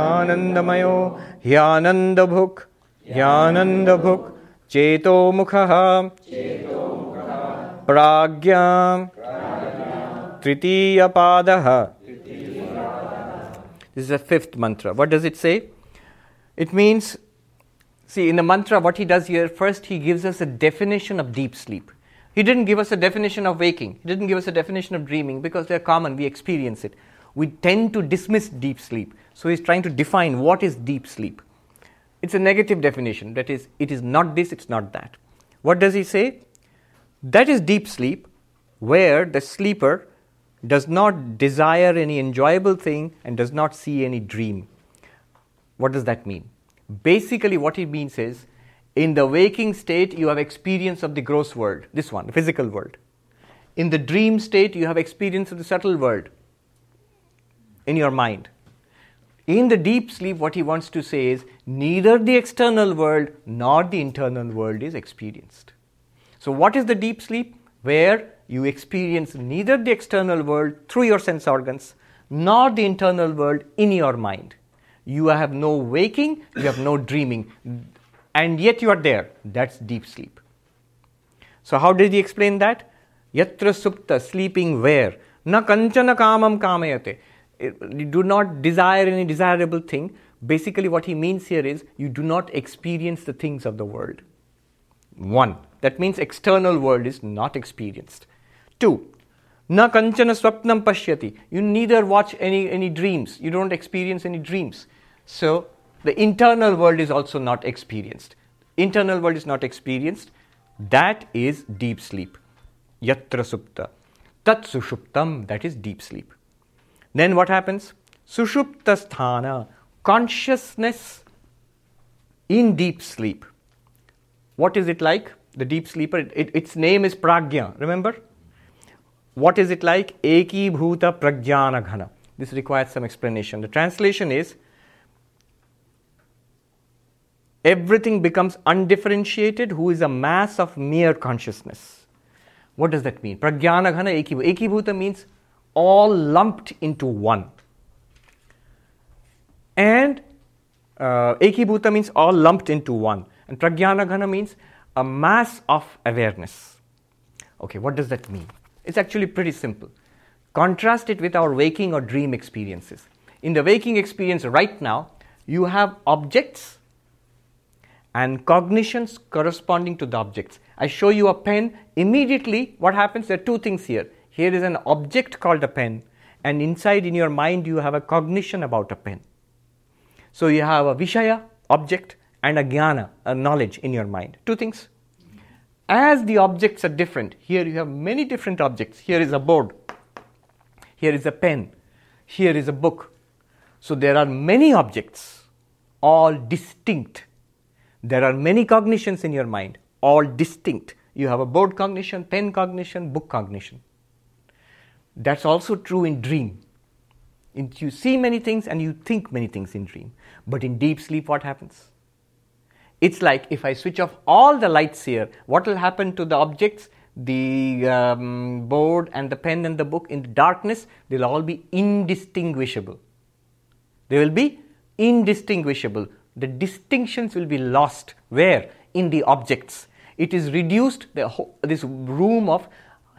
आनन्दमयो ह्यानन्दभुक् ह्यानन्दभुक् चेतोमुखः प्राज्ञा तृतीयपादः This is the fifth mantra. What does it say? It means, see, in the mantra, what he does here, first he gives us a definition of deep sleep. He didn't give us a definition of waking, he didn't give us a definition of dreaming because they're common, we experience it. We tend to dismiss deep sleep. So he's trying to define what is deep sleep. It's a negative definition. That is, it is not this, it's not that. What does he say? That is deep sleep, where the sleeper does not desire any enjoyable thing and does not see any dream. What does that mean? Basically, what it means is in the waking state, you have experience of the gross world, this one, the physical world. In the dream state, you have experience of the subtle world in your mind In the deep sleep, what he wants to say is neither the external world nor the internal world is experienced. So, what is the deep sleep? Where you experience neither the external world through your sense organs nor the internal world in your mind. You have no waking, you have no dreaming, and yet you are there. That's deep sleep. So, how did he explain that? Yatra supta, sleeping where? Na kanchana kamam kamayate. You do not desire any desirable thing. Basically, what he means here is you do not experience the things of the world. One, that means external world is not experienced. Two, na kanchana swapnam pashyati. You neither watch any, any dreams, you don't experience any dreams. So, the internal world is also not experienced. Internal world is not experienced. That is deep sleep. Yatra supta. Tat sushuptam, that is deep sleep. Then what happens? Sushupta sthana, consciousness in deep sleep. What is it like? The deep sleeper, it, its name is pragya, remember? What is it like? Eki bhuta pragyana ghana. This requires some explanation. The translation is everything becomes undifferentiated, who is a mass of mere consciousness. What does that mean? Pragyana ghana ekibhuta. Ekibhuta means all lumped into one. And uh, ekibhuta means all lumped into one. And Pragyanagana means a mass of awareness. Okay, what does that mean? It's actually pretty simple. Contrast it with our waking or dream experiences. In the waking experience right now, you have objects and cognitions corresponding to the objects. I show you a pen, immediately what happens? There are two things here. Here is an object called a pen, and inside in your mind you have a cognition about a pen. So you have a Vishaya, object, and a Jnana, a knowledge in your mind. Two things. As the objects are different, here you have many different objects. Here is a board, here is a pen, here is a book. So there are many objects, all distinct there are many cognitions in your mind, all distinct. You have a board cognition, pen cognition, book cognition. That's also true in dream. You see many things and you think many things in dream. But in deep sleep, what happens? It's like if I switch off all the lights here, what will happen to the objects, the um, board and the pen and the book in the darkness? They'll all be indistinguishable. They will be indistinguishable the distinctions will be lost. Where? In the objects. It is reduced, the, this room of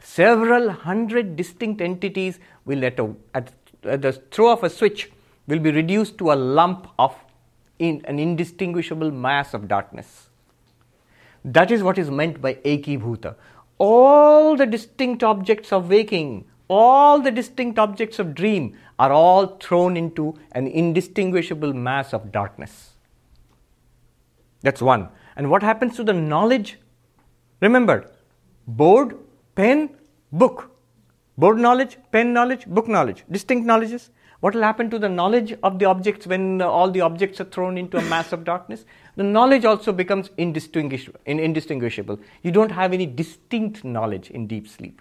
several hundred distinct entities will at, a, at, at the throw of a switch will be reduced to a lump of in, an indistinguishable mass of darkness. That is what is meant by Eki Bhuta. All the distinct objects of waking, all the distinct objects of dream are all thrown into an indistinguishable mass of darkness. That's one. And what happens to the knowledge? Remember, board, pen, book. Board knowledge, pen knowledge, book knowledge, distinct knowledges. What will happen to the knowledge of the objects when uh, all the objects are thrown into a mass of darkness? The knowledge also becomes indistinguishable. You don't have any distinct knowledge in deep sleep.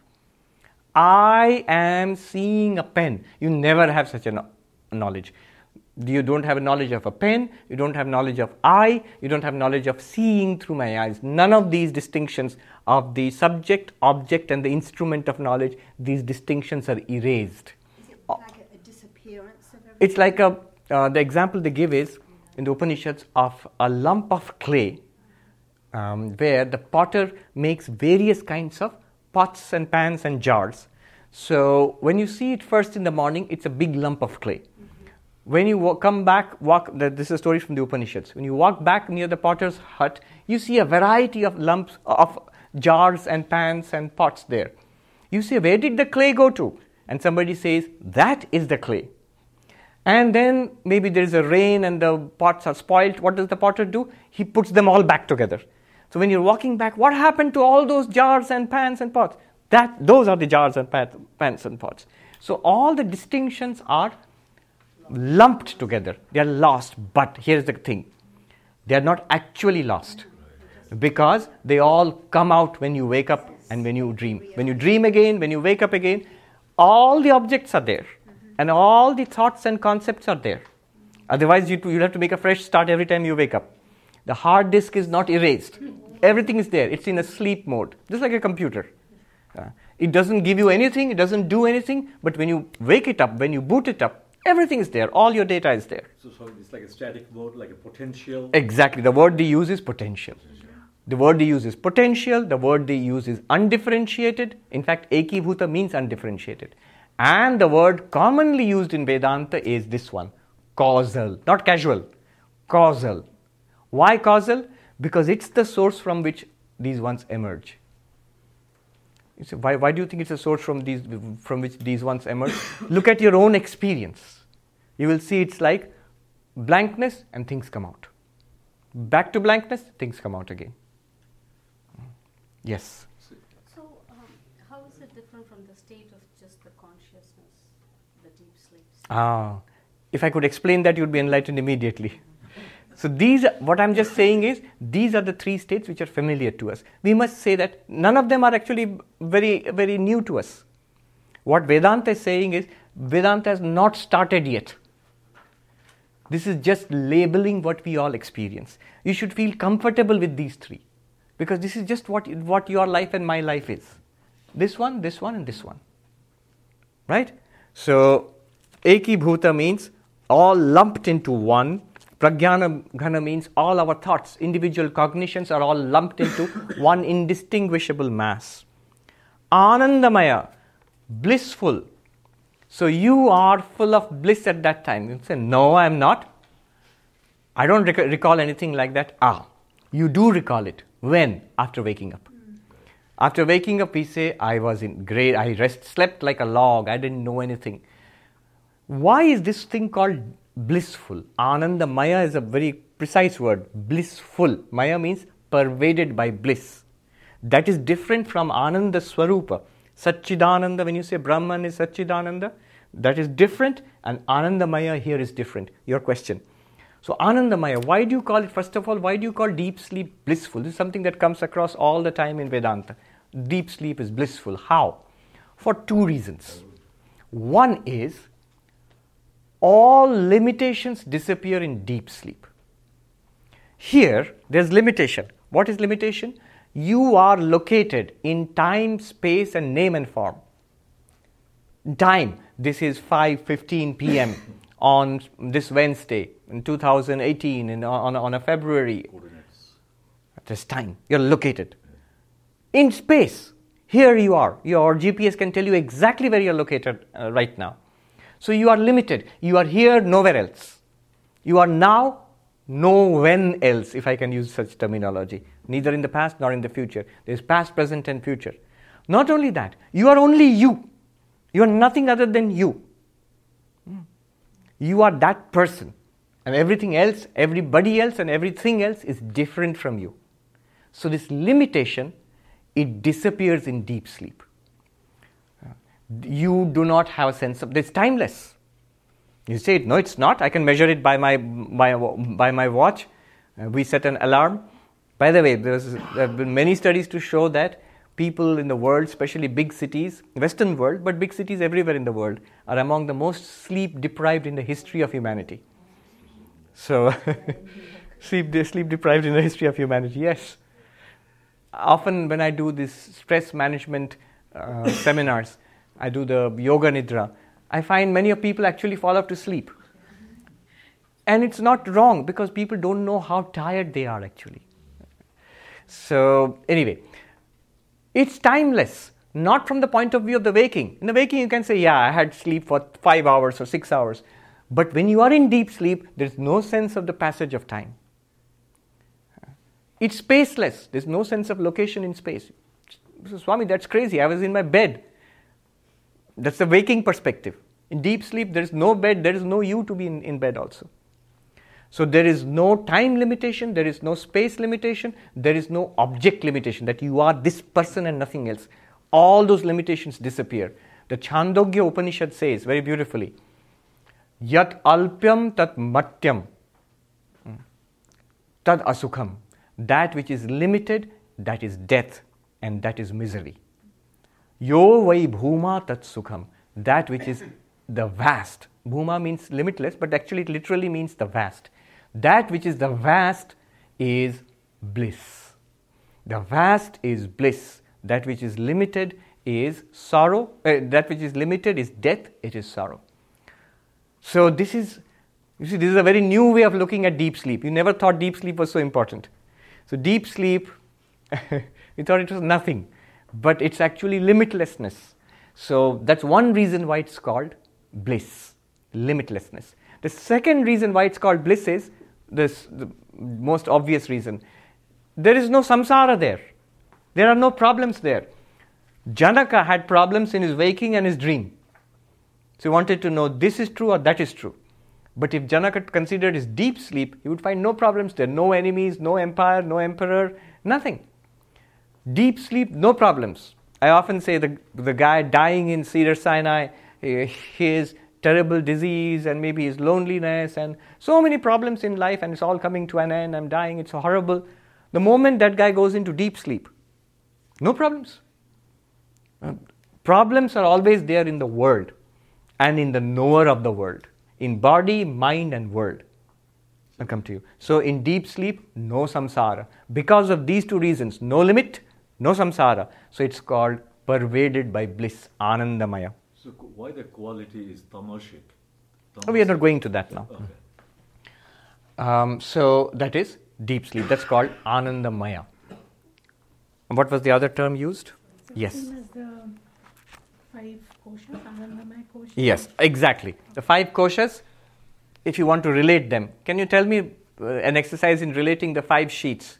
I am seeing a pen. You never have such a no- knowledge you don't have knowledge of a pen, you don't have knowledge of eye, you don't have knowledge of seeing through my eyes. None of these distinctions of the subject, object, and the instrument of knowledge, these distinctions are erased. Is it like a, a disappearance of everything? It's like a, uh, the example they give is in the Upanishads of a lump of clay um, where the potter makes various kinds of pots and pans and jars. So when you see it first in the morning, it's a big lump of clay when you walk, come back, walk, this is a story from the Upanishads. When you walk back near the potter's hut, you see a variety of lumps of jars and pans and pots there. You say, Where did the clay go to? And somebody says, That is the clay. And then maybe there is a rain and the pots are spoiled. What does the potter do? He puts them all back together. So when you're walking back, what happened to all those jars and pans and pots? That those are the jars and pans and pots. So all the distinctions are lumped together. They are lost. But here's the thing they are not actually lost because they all come out when you wake up and when you dream. When you dream again, when you wake up again, all the objects are there and all the thoughts and concepts are there. Otherwise, you you'll have to make a fresh start every time you wake up. The hard disk is not erased. Everything is there. It's in a sleep mode, just like a computer. Uh, it doesn't give you anything, it doesn't do anything, but when you wake it up, when you boot it up, everything is there. All your data is there. So, so it's like a static mode, like a potential. Exactly. The word they use is potential. The word they use is potential. The word they use is undifferentiated. In fact, ekibhuta means undifferentiated. And the word commonly used in Vedanta is this one causal, not casual, causal. Why causal? Because it's the source from which these ones emerge. You say, why, why do you think it's a source from, these, from which these ones emerge? *coughs* Look at your own experience. You will see it's like blankness and things come out. Back to blankness, things come out again. Yes. So, um, how is it different from the state of just the consciousness, the deep sleep? state? Ah, if I could explain that, you'd be enlightened immediately. So these, what I'm just saying is, these are the three states which are familiar to us. We must say that none of them are actually very, very new to us. What Vedanta is saying is, Vedanta has not started yet. This is just labeling what we all experience. You should feel comfortable with these three, because this is just what, what your life and my life is. This one, this one, and this one. Right? So, Eki Bhuta means all lumped into one. Pragyana Ghana means all our thoughts, individual cognitions are all lumped into *laughs* one indistinguishable mass. Anandamaya, blissful. So you are full of bliss at that time. You say, No, I am not. I don't rec- recall anything like that. Ah, you do recall it. When? After waking up. After waking up, we say, I was in great, I rest, slept like a log, I didn't know anything. Why is this thing called blissful? Ananda Maya is a very precise word. Blissful. Maya means pervaded by bliss. That is different from Ananda Swarupa. Satchidananda, when you say Brahman is Satchidananda, that is different, and Anandamaya here is different. Your question. So, Anandamaya, why do you call it, first of all, why do you call deep sleep blissful? This is something that comes across all the time in Vedanta. Deep sleep is blissful. How? For two reasons. One is all limitations disappear in deep sleep. Here, there's limitation. What is limitation? You are located in time, space, and name and form. Time, this is 5:15 p.m. *laughs* on this Wednesday in 2018 in, on, on a February. Coordinates. This time, you're located. In space, here you are. Your GPS can tell you exactly where you're located uh, right now. So you are limited. You are here, nowhere else. You are now, no when else, if I can use such terminology. Neither in the past nor in the future. There's past, present, and future. Not only that, you are only you. You are nothing other than you. Hmm. You are that person. And everything else, everybody else, and everything else is different from you. So, this limitation, it disappears in deep sleep. You do not have a sense of it's timeless. You say, no, it's not. I can measure it by my, by, by my watch. Uh, we set an alarm. By the way, there have been many studies to show that people in the world, especially big cities, Western world, but big cities everywhere in the world, are among the most sleep deprived in the history of humanity. So, *laughs* sleep, sleep deprived in the history of humanity, yes. Often, when I do these stress management uh, seminars, I do the yoga nidra, I find many of people actually fall off to sleep. And it's not wrong because people don't know how tired they are actually. So, anyway, it's timeless, not from the point of view of the waking. In the waking, you can say, Yeah, I had sleep for five hours or six hours. But when you are in deep sleep, there's no sense of the passage of time. It's spaceless, there's no sense of location in space. So, Swami, that's crazy. I was in my bed. That's the waking perspective. In deep sleep, there is no bed, there is no you to be in, in bed also. So there is no time limitation, there is no space limitation, there is no object limitation that you are this person and nothing else. All those limitations disappear. The Chandogya Upanishad says very beautifully, Yat alpyam tat matyam, hmm, tad asukham. That which is limited, that is death and that is misery. Yo vai bhuma tat sukham. That which is the vast. Bhuma means limitless, but actually it literally means the vast. That which is the vast is bliss. The vast is bliss. That which is limited is sorrow. Uh, that which is limited is death, it is sorrow. So, this is, you see, this is a very new way of looking at deep sleep. You never thought deep sleep was so important. So, deep sleep, *laughs* you thought it was nothing, but it's actually limitlessness. So, that's one reason why it's called bliss, limitlessness. The second reason why it's called bliss is this the most obvious reason. There is no samsara there. There are no problems there. Janaka had problems in his waking and his dream. So he wanted to know this is true or that is true. But if Janaka considered his deep sleep, he would find no problems there no enemies, no empire, no emperor, nothing. Deep sleep, no problems. I often say the, the guy dying in Cedar Sinai, eh, his terrible disease and maybe his loneliness and so many problems in life, and it's all coming to an end. I'm dying, it's horrible. The moment that guy goes into deep sleep, no problems. Uh, problems are always there in the world and in the knower of the world, in body, mind, and world. I'll come to you. So, in deep sleep, no samsara. Because of these two reasons, no limit, no samsara. So, it's called pervaded by bliss, anandamaya. So why the quality is tamasic? Oh, we are not going to that now. Okay. Um, so, that is deep sleep. That's called anandamaya. And what was the other term used? Yes. Same as the five koshas, Anandamaya kosha. Yes, exactly. The five koshas, if you want to relate them, can you tell me uh, an exercise in relating the five sheets?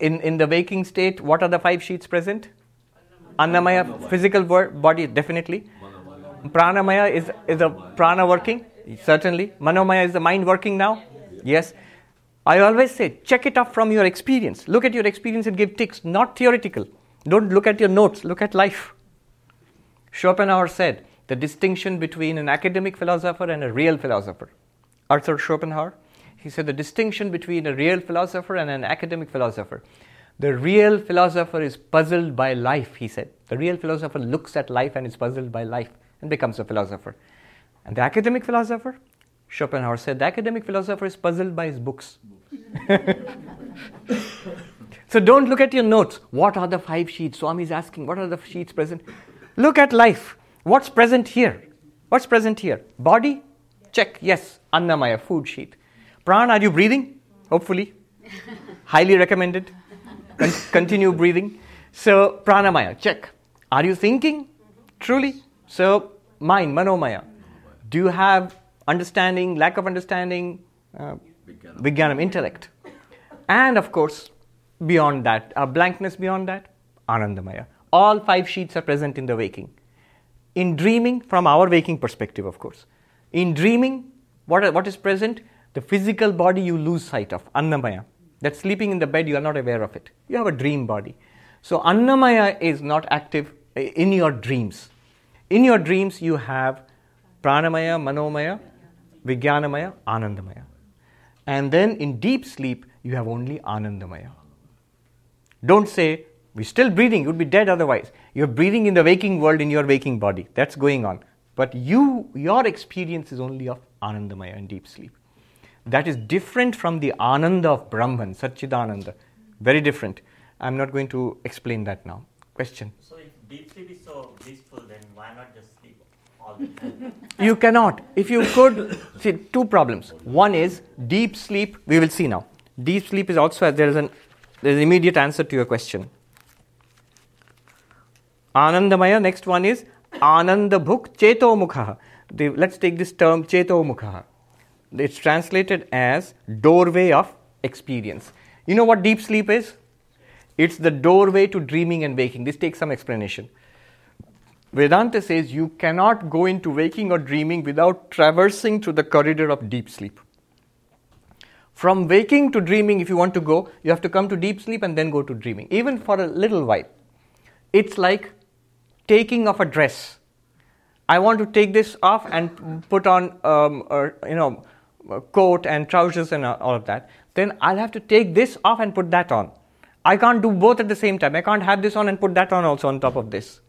In, in the waking state, what are the five sheets present? Annamaya, physical body, definitely. Pranamaya is, is the prana working? Certainly. Manomaya is the mind working now? Yes. I always say, check it up from your experience. Look at your experience and give ticks, not theoretical. Don't look at your notes, look at life. Schopenhauer said the distinction between an academic philosopher and a real philosopher. Arthur Schopenhauer, he said the distinction between a real philosopher and an academic philosopher. The real philosopher is puzzled by life, he said. The real philosopher looks at life and is puzzled by life and becomes a philosopher. And the academic philosopher, Schopenhauer said, the academic philosopher is puzzled by his books. *laughs* so don't look at your notes. What are the five sheets? Swami is asking, what are the sheets present? Look at life. What's present here? What's present here? Body? Check. Yes. Annamaya, food sheet. Pran, are you breathing? Hopefully. *laughs* Highly recommended. Con- continue breathing. So, pranamaya, check. Are you thinking? Truly? So, mind, manomaya. Do you have understanding, lack of understanding? Uh, Vijnana. Vijnanam, intellect. And of course, beyond that, a blankness beyond that, Anandamaya. All five sheets are present in the waking. In dreaming, from our waking perspective, of course. In dreaming, what, what is present? The physical body you lose sight of, Annamaya. That sleeping in the bed, you are not aware of it. You have a dream body. So, Annamaya is not active in your dreams. In your dreams, you have Pranamaya, Manomaya, Vijnanamaya, Anandamaya. And then in deep sleep, you have only Anandamaya. Don't say, we're still breathing, you'd be dead otherwise. You're breathing in the waking world in your waking body. That's going on. But you, your experience is only of Anandamaya in deep sleep. That is different from the Ananda of Brahman, Satchidananda. Very different. I'm not going to explain that now. Question. So if deep sleep is so blissful, then why not just sleep all the time? *laughs* You cannot. If you could, *coughs* see, two problems. One is deep sleep, we will see now. Deep sleep is also, there is an, there is an immediate answer to your question. Anandamaya, next one is Ananda Anandabhuk Cheto Mukha. Let's take this term Cheto Mukha. It's translated as doorway of experience. You know what deep sleep is? It's the doorway to dreaming and waking. This takes some explanation. Vedanta says you cannot go into waking or dreaming without traversing through the corridor of deep sleep. From waking to dreaming, if you want to go, you have to come to deep sleep and then go to dreaming, even for a little while. It's like taking off a dress. I want to take this off and put on, um, you know, coat and trousers and all of that. Then I'll have to take this off and put that on. I can't do both at the same time. I can't have this on and put that on also on top of this.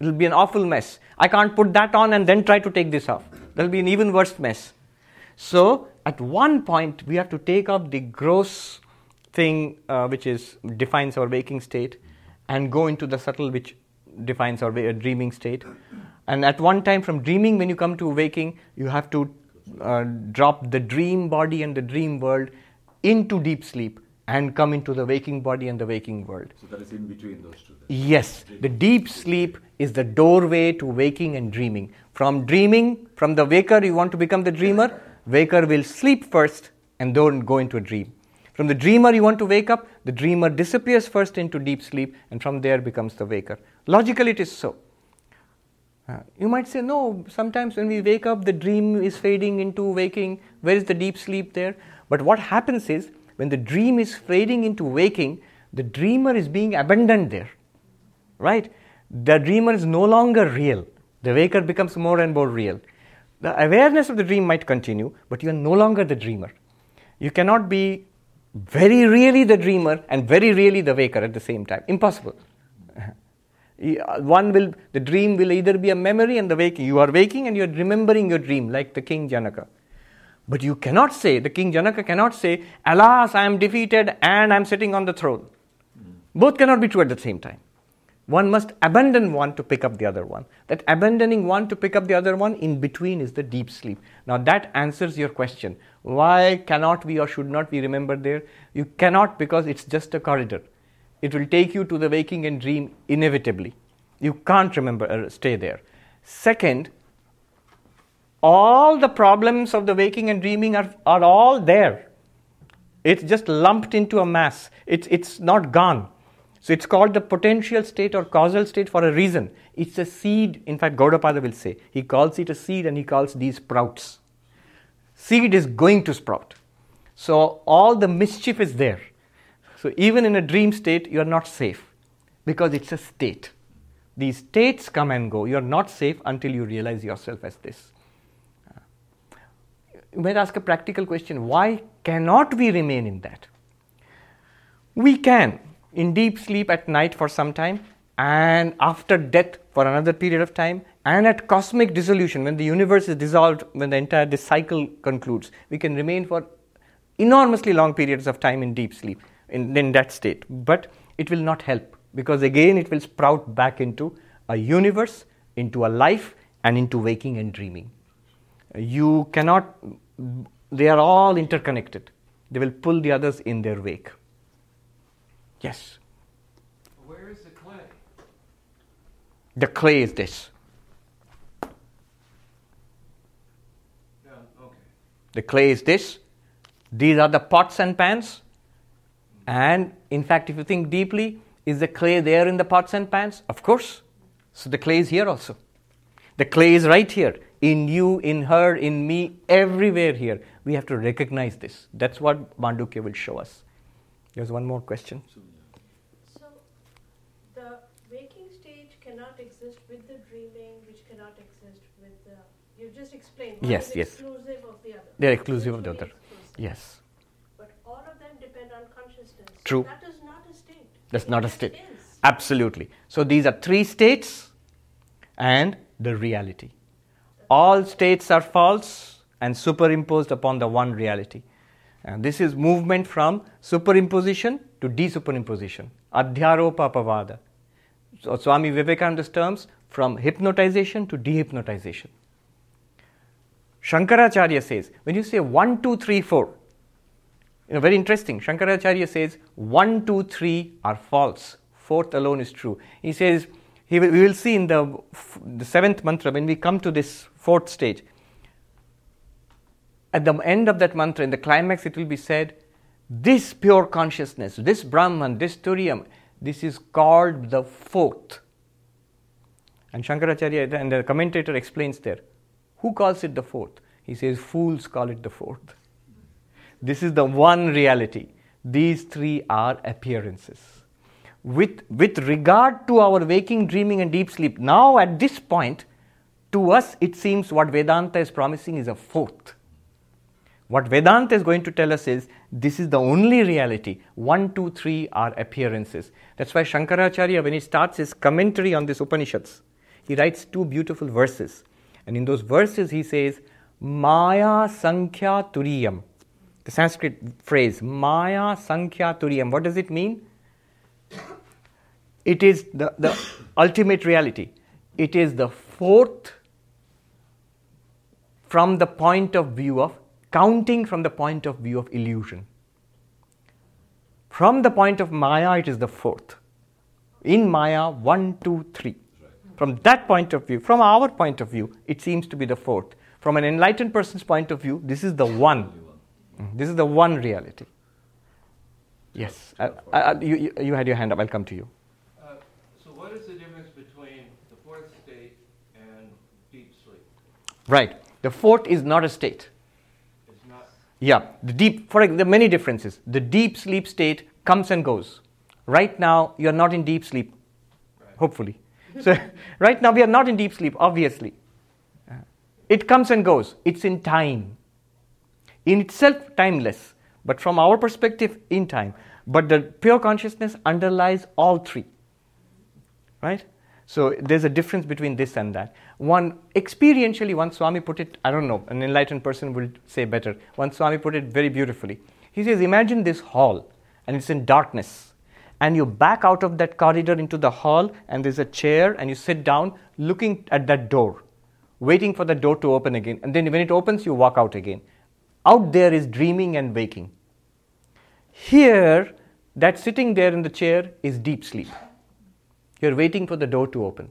It'll be an awful mess. I can't put that on and then try to take this off. That'll be an even worse mess. So, at one point, we have to take up the gross thing uh, which is defines our waking state and go into the subtle which defines our dreaming state. And at one time, from dreaming, when you come to waking, you have to uh, drop the dream body and the dream world into deep sleep and come into the waking body and the waking world. So that is in between those two. then. Yes, the deep sleep is the doorway to waking and dreaming. From dreaming, from the waker, you want to become the dreamer, waker will sleep first and don't go into a dream. From the dreamer, you want to wake up, the dreamer disappears first into deep sleep and from there becomes the waker. Logically, it is so. You might say, no, sometimes when we wake up, the dream is fading into waking. Where is the deep sleep there? But what happens is, when the dream is fading into waking, the dreamer is being abandoned there. Right? The dreamer is no longer real. The waker becomes more and more real. The awareness of the dream might continue, but you are no longer the dreamer. You cannot be very really the dreamer and very really the waker at the same time. Impossible. Yeah, uh, one will the dream will either be a memory and the waking. You are waking and you are remembering your dream like the king janaka. But you cannot say the king janaka cannot say alas i am defeated and i am sitting on the throne. Both cannot be true at the same time. One must abandon one to pick up the other one. That abandoning one to pick up the other one in between is the deep sleep. Now that answers your question. Why cannot we or should not we remember there? You cannot because it's just a corridor it will take you to the waking and dream inevitably. You can't remember, uh, stay there. Second, all the problems of the waking and dreaming are, are all there. It's just lumped into a mass, it's, it's not gone. So it's called the potential state or causal state for a reason. It's a seed, in fact, Gaudapada will say. He calls it a seed and he calls these sprouts. Seed is going to sprout. So all the mischief is there. So even in a dream state, you are not safe because it's a state. These states come and go. You are not safe until you realize yourself as this. You might ask a practical question why cannot we remain in that? We can in deep sleep at night for some time, and after death for another period of time, and at cosmic dissolution, when the universe is dissolved, when the entire this cycle concludes, we can remain for enormously long periods of time in deep sleep in, in that state. But it will not help because again it will sprout back into a universe, into a life, and into waking and dreaming. You cannot, they are all interconnected. They will pull the others in their wake. Yes. Where is the clay? The clay is this. Yeah, okay. The clay is this. These are the pots and pans. And in fact, if you think deeply, is the clay there in the pots and pans? Of course. So the clay is here also. The clay is right here. In you, in her, in me, everywhere here. We have to recognize this. That's what Mandukya will show us. There's one more question. So, the waking stage cannot exist with the dreaming, which cannot exist with the. You just explained. Yes, yes. exclusive of the other. They're exclusive of the other. exclusive. Yes. But all of them depend on consciousness. So True. That is not a state. That's not a state. is. Absolutely. So these are three states and the reality. All states are false and superimposed upon the one reality. And this is movement from superimposition to desuperimposition. Adhyaropa apavada. So Swami Vivekananda's terms from hypnotization to dehypnotization. Shankaracharya says, when you say one, two, three, four, you know, very interesting. Shankaracharya says one, two, three are false. Fourth alone is true. He says, he will, we will see in the, the seventh mantra when we come to this fourth stage. At the end of that mantra, in the climax, it will be said, this pure consciousness, this Brahman, this Turiyam, this is called the fourth. And Shankaracharya and the commentator explains there, who calls it the fourth? He says, fools call it the fourth. This is the one reality. These three are appearances. With, with regard to our waking, dreaming, and deep sleep, now at this point, to us it seems what Vedanta is promising is a fourth. What Vedanta is going to tell us is this is the only reality. One, two, three are appearances. That's why Shankaracharya, when he starts his commentary on this Upanishads, he writes two beautiful verses. And in those verses, he says, Maya Sankhya Turiyam. The Sanskrit phrase, Maya Sankhya Turiyam. What does it mean? It is the, the ultimate reality. It is the fourth from the point of view of counting from the point of view of illusion. From the point of Maya, it is the fourth. In Maya, one, two, three. From that point of view, from our point of view, it seems to be the fourth. From an enlightened person's point of view, this is the one. Mm, This is the one reality. Yes. Uh, uh, you, you, you had your hand up. I'll come to you. Uh, so what is the difference between the fourth state and deep sleep? Right. The fourth is not a state. It's not. Yeah, the deep, for there are many differences. The deep sleep state comes and goes. Right now, you are not in deep sleep, hopefully. So, *laughs* right now, we are not in deep sleep, obviously. Uh, It comes and goes, it's in time. In itself, timeless, but from our perspective, in time. But the pure consciousness underlies all three. Right? So there's a difference between this and that. One, experientially, one Swami put it, I don't know, an enlightened person will say better. One Swami put it very beautifully. He says, Imagine this hall, and it's in darkness. And you back out of that corridor into the hall, and there's a chair, and you sit down looking at that door, waiting for the door to open again. And then when it opens, you walk out again. Out there is dreaming and waking. Here, that sitting there in the chair is deep sleep. You're waiting for the door to open.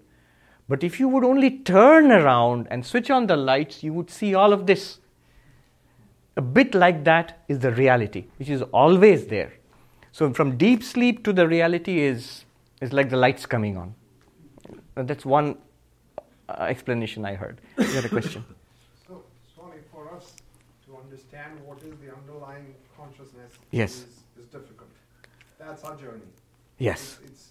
But if you would only turn around and switch on the lights, you would see all of this. A bit like that is the reality, which is always there. So from deep sleep to the reality is, is like the lights coming on. That's one uh, explanation I heard. You had a question? *laughs* So, Swami, for us to understand what is the underlying consciousness Yes. is, is difficult. That's our journey. Yes. It's, it's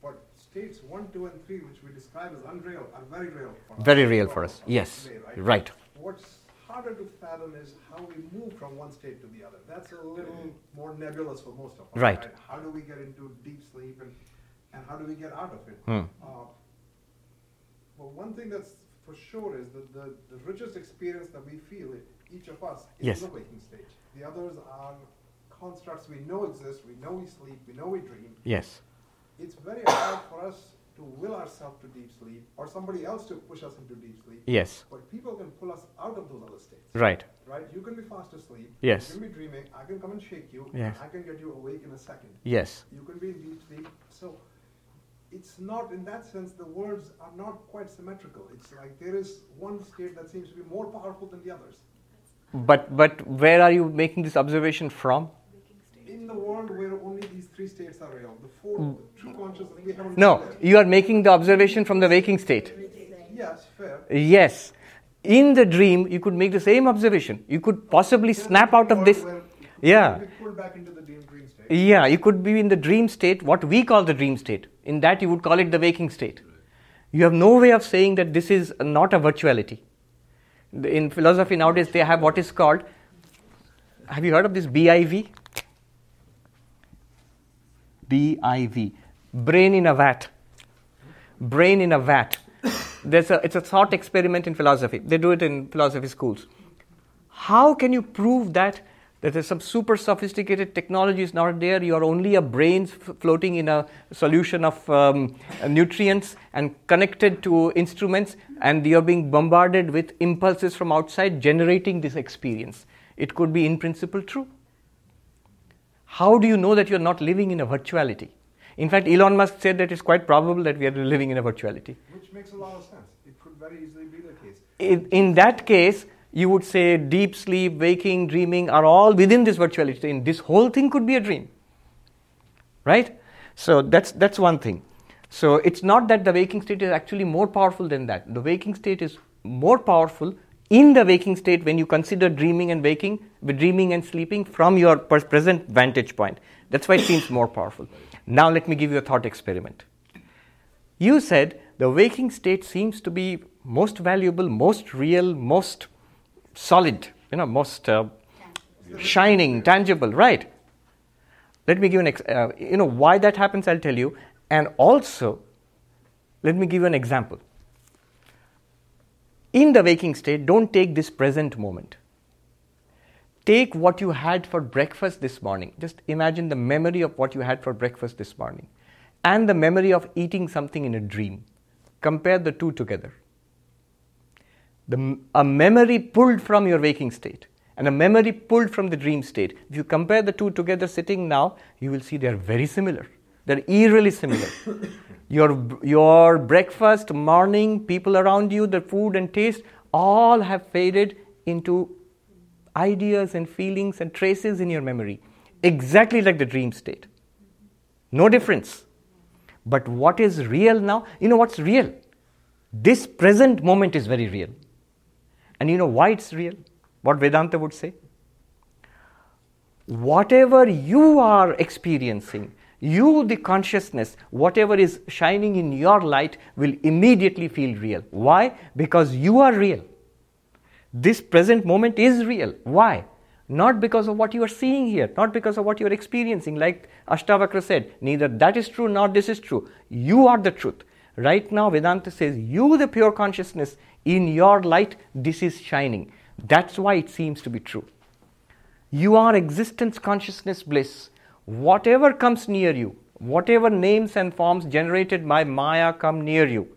what states one, two, and three, which we describe as unreal, are very real for us. Very real for us. Yes. Today, Right. What's harder to fathom is how we move from one state to the other. That's a little more nebulous for most of us. Right. How do we get into deep sleep and, and how do we get out of it? Hmm. Uh, well, one thing that's for sure is that the, the richest experience that we feel, each of us, is Yes. the waking stage. The others are constructs we know exist, we know we sleep, we know we dream. Yes. It's very hard for us to will ourselves to deep sleep or somebody else to push us into deep sleep. Yes. But people can pull us out of those other states. Right. Right? You can be fast asleep. Yes. You can be dreaming. I can come and shake you. Yes. I can get you awake in a second. Yes. You can be in deep sleep. So it's not, in that sense, the words are not quite symmetrical. It's like there is one state that seems to be more powerful than the others. But, but where are you making this observation from? In the world where only these three states are real, the four Mm. true consciousness, we haven't No, you are making the observation from the waking state. Yes, fair. Yes. In the dream, you could make the same observation. You could possibly snap out of this. Yeah. Back into the dream, dream state. Yeah, you could be in the dream state, what we call the dream state. In that, you would call it the waking state. You have no way of saying that this is not a virtuality. In philosophy nowadays, they have what is called. Have you heard of this BIV? BIV. Brain in a vat. Brain in a vat. There's a, it's a thought experiment in philosophy. They do it in philosophy schools. How can you prove that that there's some super sophisticated technology is not there? You are only a brain f- floating in a solution of um, nutrients and connected to instruments, and you're being bombarded with impulses from outside, generating this experience. It could be, in principle, true. How do you know that you're not living in a virtuality? In fact, Elon Musk said that it's quite probable that we are living in a virtuality. Which makes a lot of sense. It could very easily be the case. in, in that case, you would say deep sleep, waking, dreaming are all within this virtuality. And this whole thing could be a dream. Right? So that's, that's one thing. So it's not that the waking state is actually more powerful than that. The waking state is more powerful in the waking state when you consider dreaming and waking, dreaming and sleeping from your present vantage point. That's why it seems more powerful. Now let me give you a thought experiment. You said the waking state seems to be most valuable, most real, most solid, you know, most uh, shining, tangible, right? Let me give an, ex- uh, you know, why that happens, I'll tell you. And also, let me give you an example. in the waking state, don't take this present moment. Take what you had for breakfast this morning. Just imagine the memory of what you had for breakfast this morning and the memory of eating something in a dream. Compare the two together. The, a memory pulled from your waking state and a memory pulled from the dream state. If you compare the two together sitting now, you will see they are very similar. They're eerily similar. *coughs* your, your breakfast, morning, people around you, the food and taste, all have faded into ideas and feelings and traces in your memory, exactly like the dream state. No difference. But what is real now? You know what's real? This present moment is very real. And you know why it's real? What Vedanta would say? Whatever you are experiencing, you, the consciousness, whatever is shining in your light, will immediately feel real. Why? Because you are real. This present moment is real. Why? Not because of what you are seeing here, not because of what you are experiencing. Like Ashtavakra said, neither that is true nor this is true. You are the truth. Right now, Vedanta says, you, the pure consciousness, in your light, this is shining. That's why it seems to be true. You are existence, consciousness, bliss. Whatever comes near you, whatever names and forms generated by Maya come near you,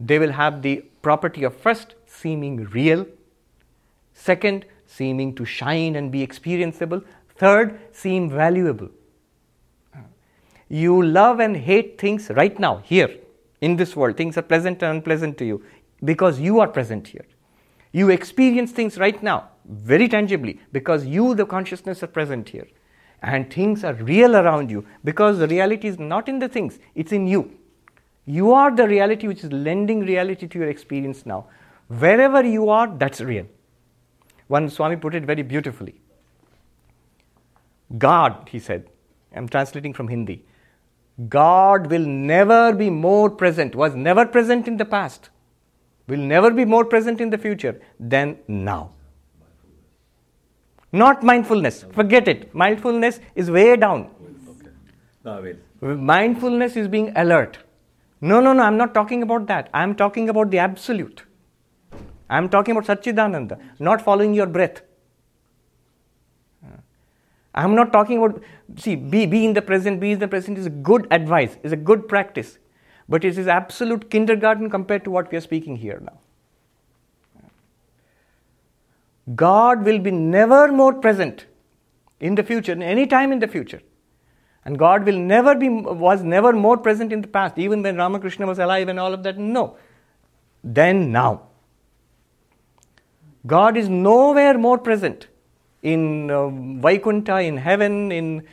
they will have the property of first seeming real, second, seeming to shine and be experienceable, third, seem valuable. You love and hate things right now, here, in this world. Things are pleasant and unpleasant to you because you are present here. You experience things right now, very tangibly, because you, the consciousness, are present here. And things are real around you because the reality is not in the things, it's in you. You are the reality which is lending reality to your experience now. Wherever you are, that's real. One Swami put it very beautifully. God, he said, I'm translating from Hindi. God will never be more present, was never present in the past, will never be more present in the future than now. Not mindfulness, forget it. Mindfulness is way down. Mindfulness is being alert. No, no, no, I'm not talking about that. I'm talking about the absolute. I'm talking about Satchidananda, not following your breath. I'm not talking about, see, be, be in the present, be in the present is a good advice, is a good practice. But it is absolute kindergarten compared to what we are speaking here now. God will be never more present in the future, any time in the future. And God will never be, was never more present in the past, even when Ramakrishna was alive and all of that. No. Then now. God is nowhere more present in uh, Vaikuntha, in heaven, in,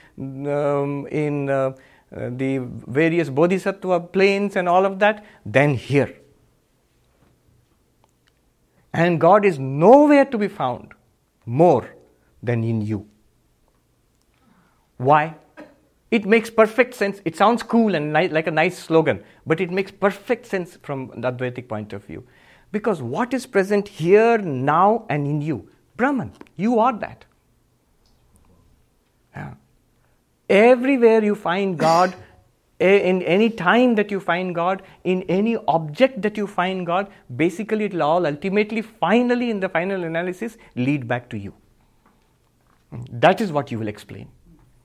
um, in uh, the various bodhisattva planes and all of that than here. And God is nowhere to be found more than in you. Why? It makes perfect sense. It sounds cool and ni- like a nice slogan, but it makes perfect sense from the Advaitic point of view. Because what is present here, now, and in you? Brahman. You are that. Yeah. Everywhere you find God, in any time that you find God, in any object that you find God, basically it will all ultimately, finally, in the final analysis, lead back to you. That is what you will explain.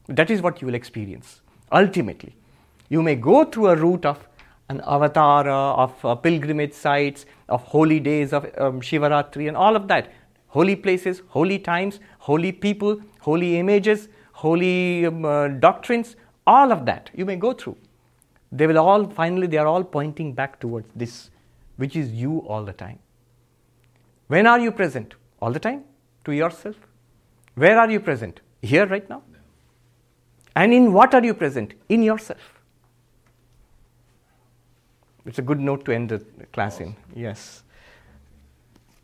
That is what you will experience. Ultimately, you may go through a route of an avatara, of uh, pilgrimage sites, of holy days of um, Shivaratri, and all of that. Holy places, holy times, holy people, holy images, holy um, uh, doctrines, all of that you may go through. They will all, finally, they are all pointing back towards this, which is you all the time. When are you present? All the time? To yourself? Where are you present? Here, right now? And in what are you present? In yourself. It's a good note to end the class in. Yes.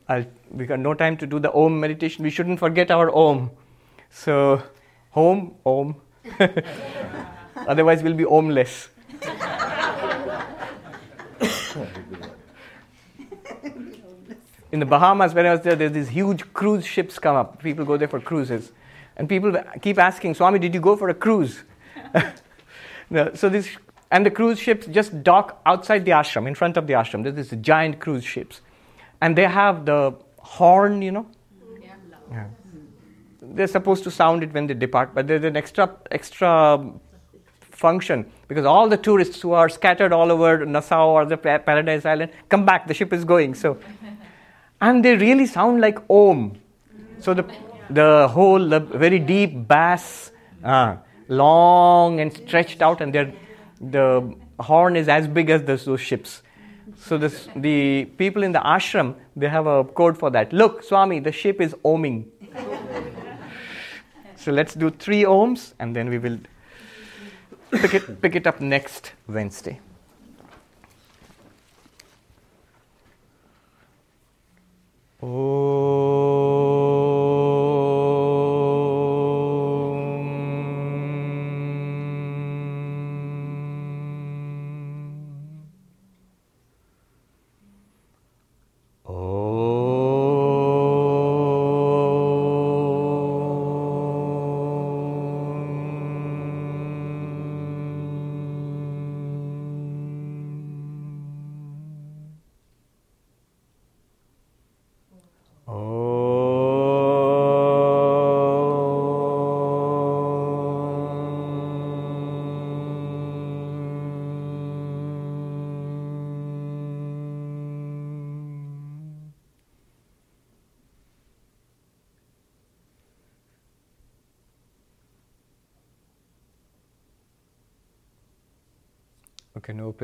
I'll, we got no time to do the Om meditation. We shouldn't forget our Om. So, home, Om. *laughs* Otherwise, we'll be Omless. In the Bahamas, when I was there, there's these huge cruise ships come up. People go there for cruises. And people keep asking, Swami, did you go for a cruise? *laughs* no, so this, and the cruise ships just dock outside the ashram, in front of the ashram. There's these giant cruise ships. And they have the horn, you know. Yeah. They're supposed to sound it when they depart, but there's an extra extra function because all the tourists who are scattered all over Nassau or the Paradise Island come back. The ship is going. So, *laughs* and they really sound like Om. So the the whole the very deep bass, uh, long and stretched out, and they're, the horn is as big as those, those ships. So this, the people in the ashram they have a code for that. Look, Swami, the ship is oming. *laughs* so let's do three Oms, and then we will pick it pick it up next Wednesday. You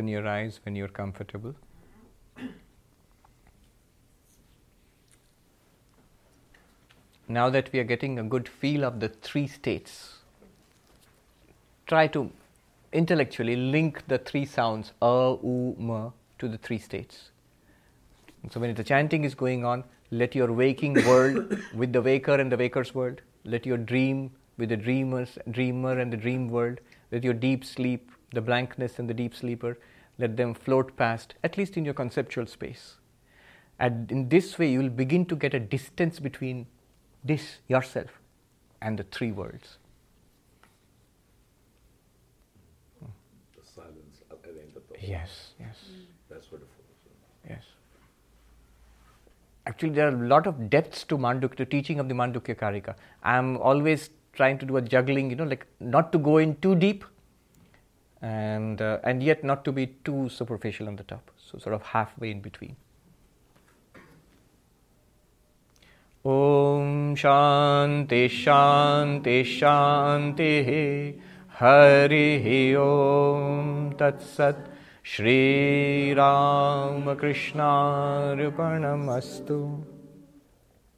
open your eyes when you're comfortable. Now that we are getting a good feel of the three states, try to intellectually link the three sounds a, u, ma to the three states. So when the chanting is going on, let your waking *coughs* world with the waker and the waker's world, let your dream with the dreamers, dreamer and the dream world, let your deep sleep, the blankness and the deep sleeper, let them float past, at least in your conceptual space. And in this way, you will begin to get a distance between this yourself and the three worlds. The silence at the end of the Yes, yes. Mm. That's wonderful. Yes. Actually, there are a lot of depths to Mandukya, to teaching of the Mandukya Karika. I'm always trying to do a juggling, you know, like not to go in too deep, and uh, and yet not to be too superficial on the top so sort of halfway in between. Om shanti shanti shanti hari om tat sat shri ramakrishnarpanamastu.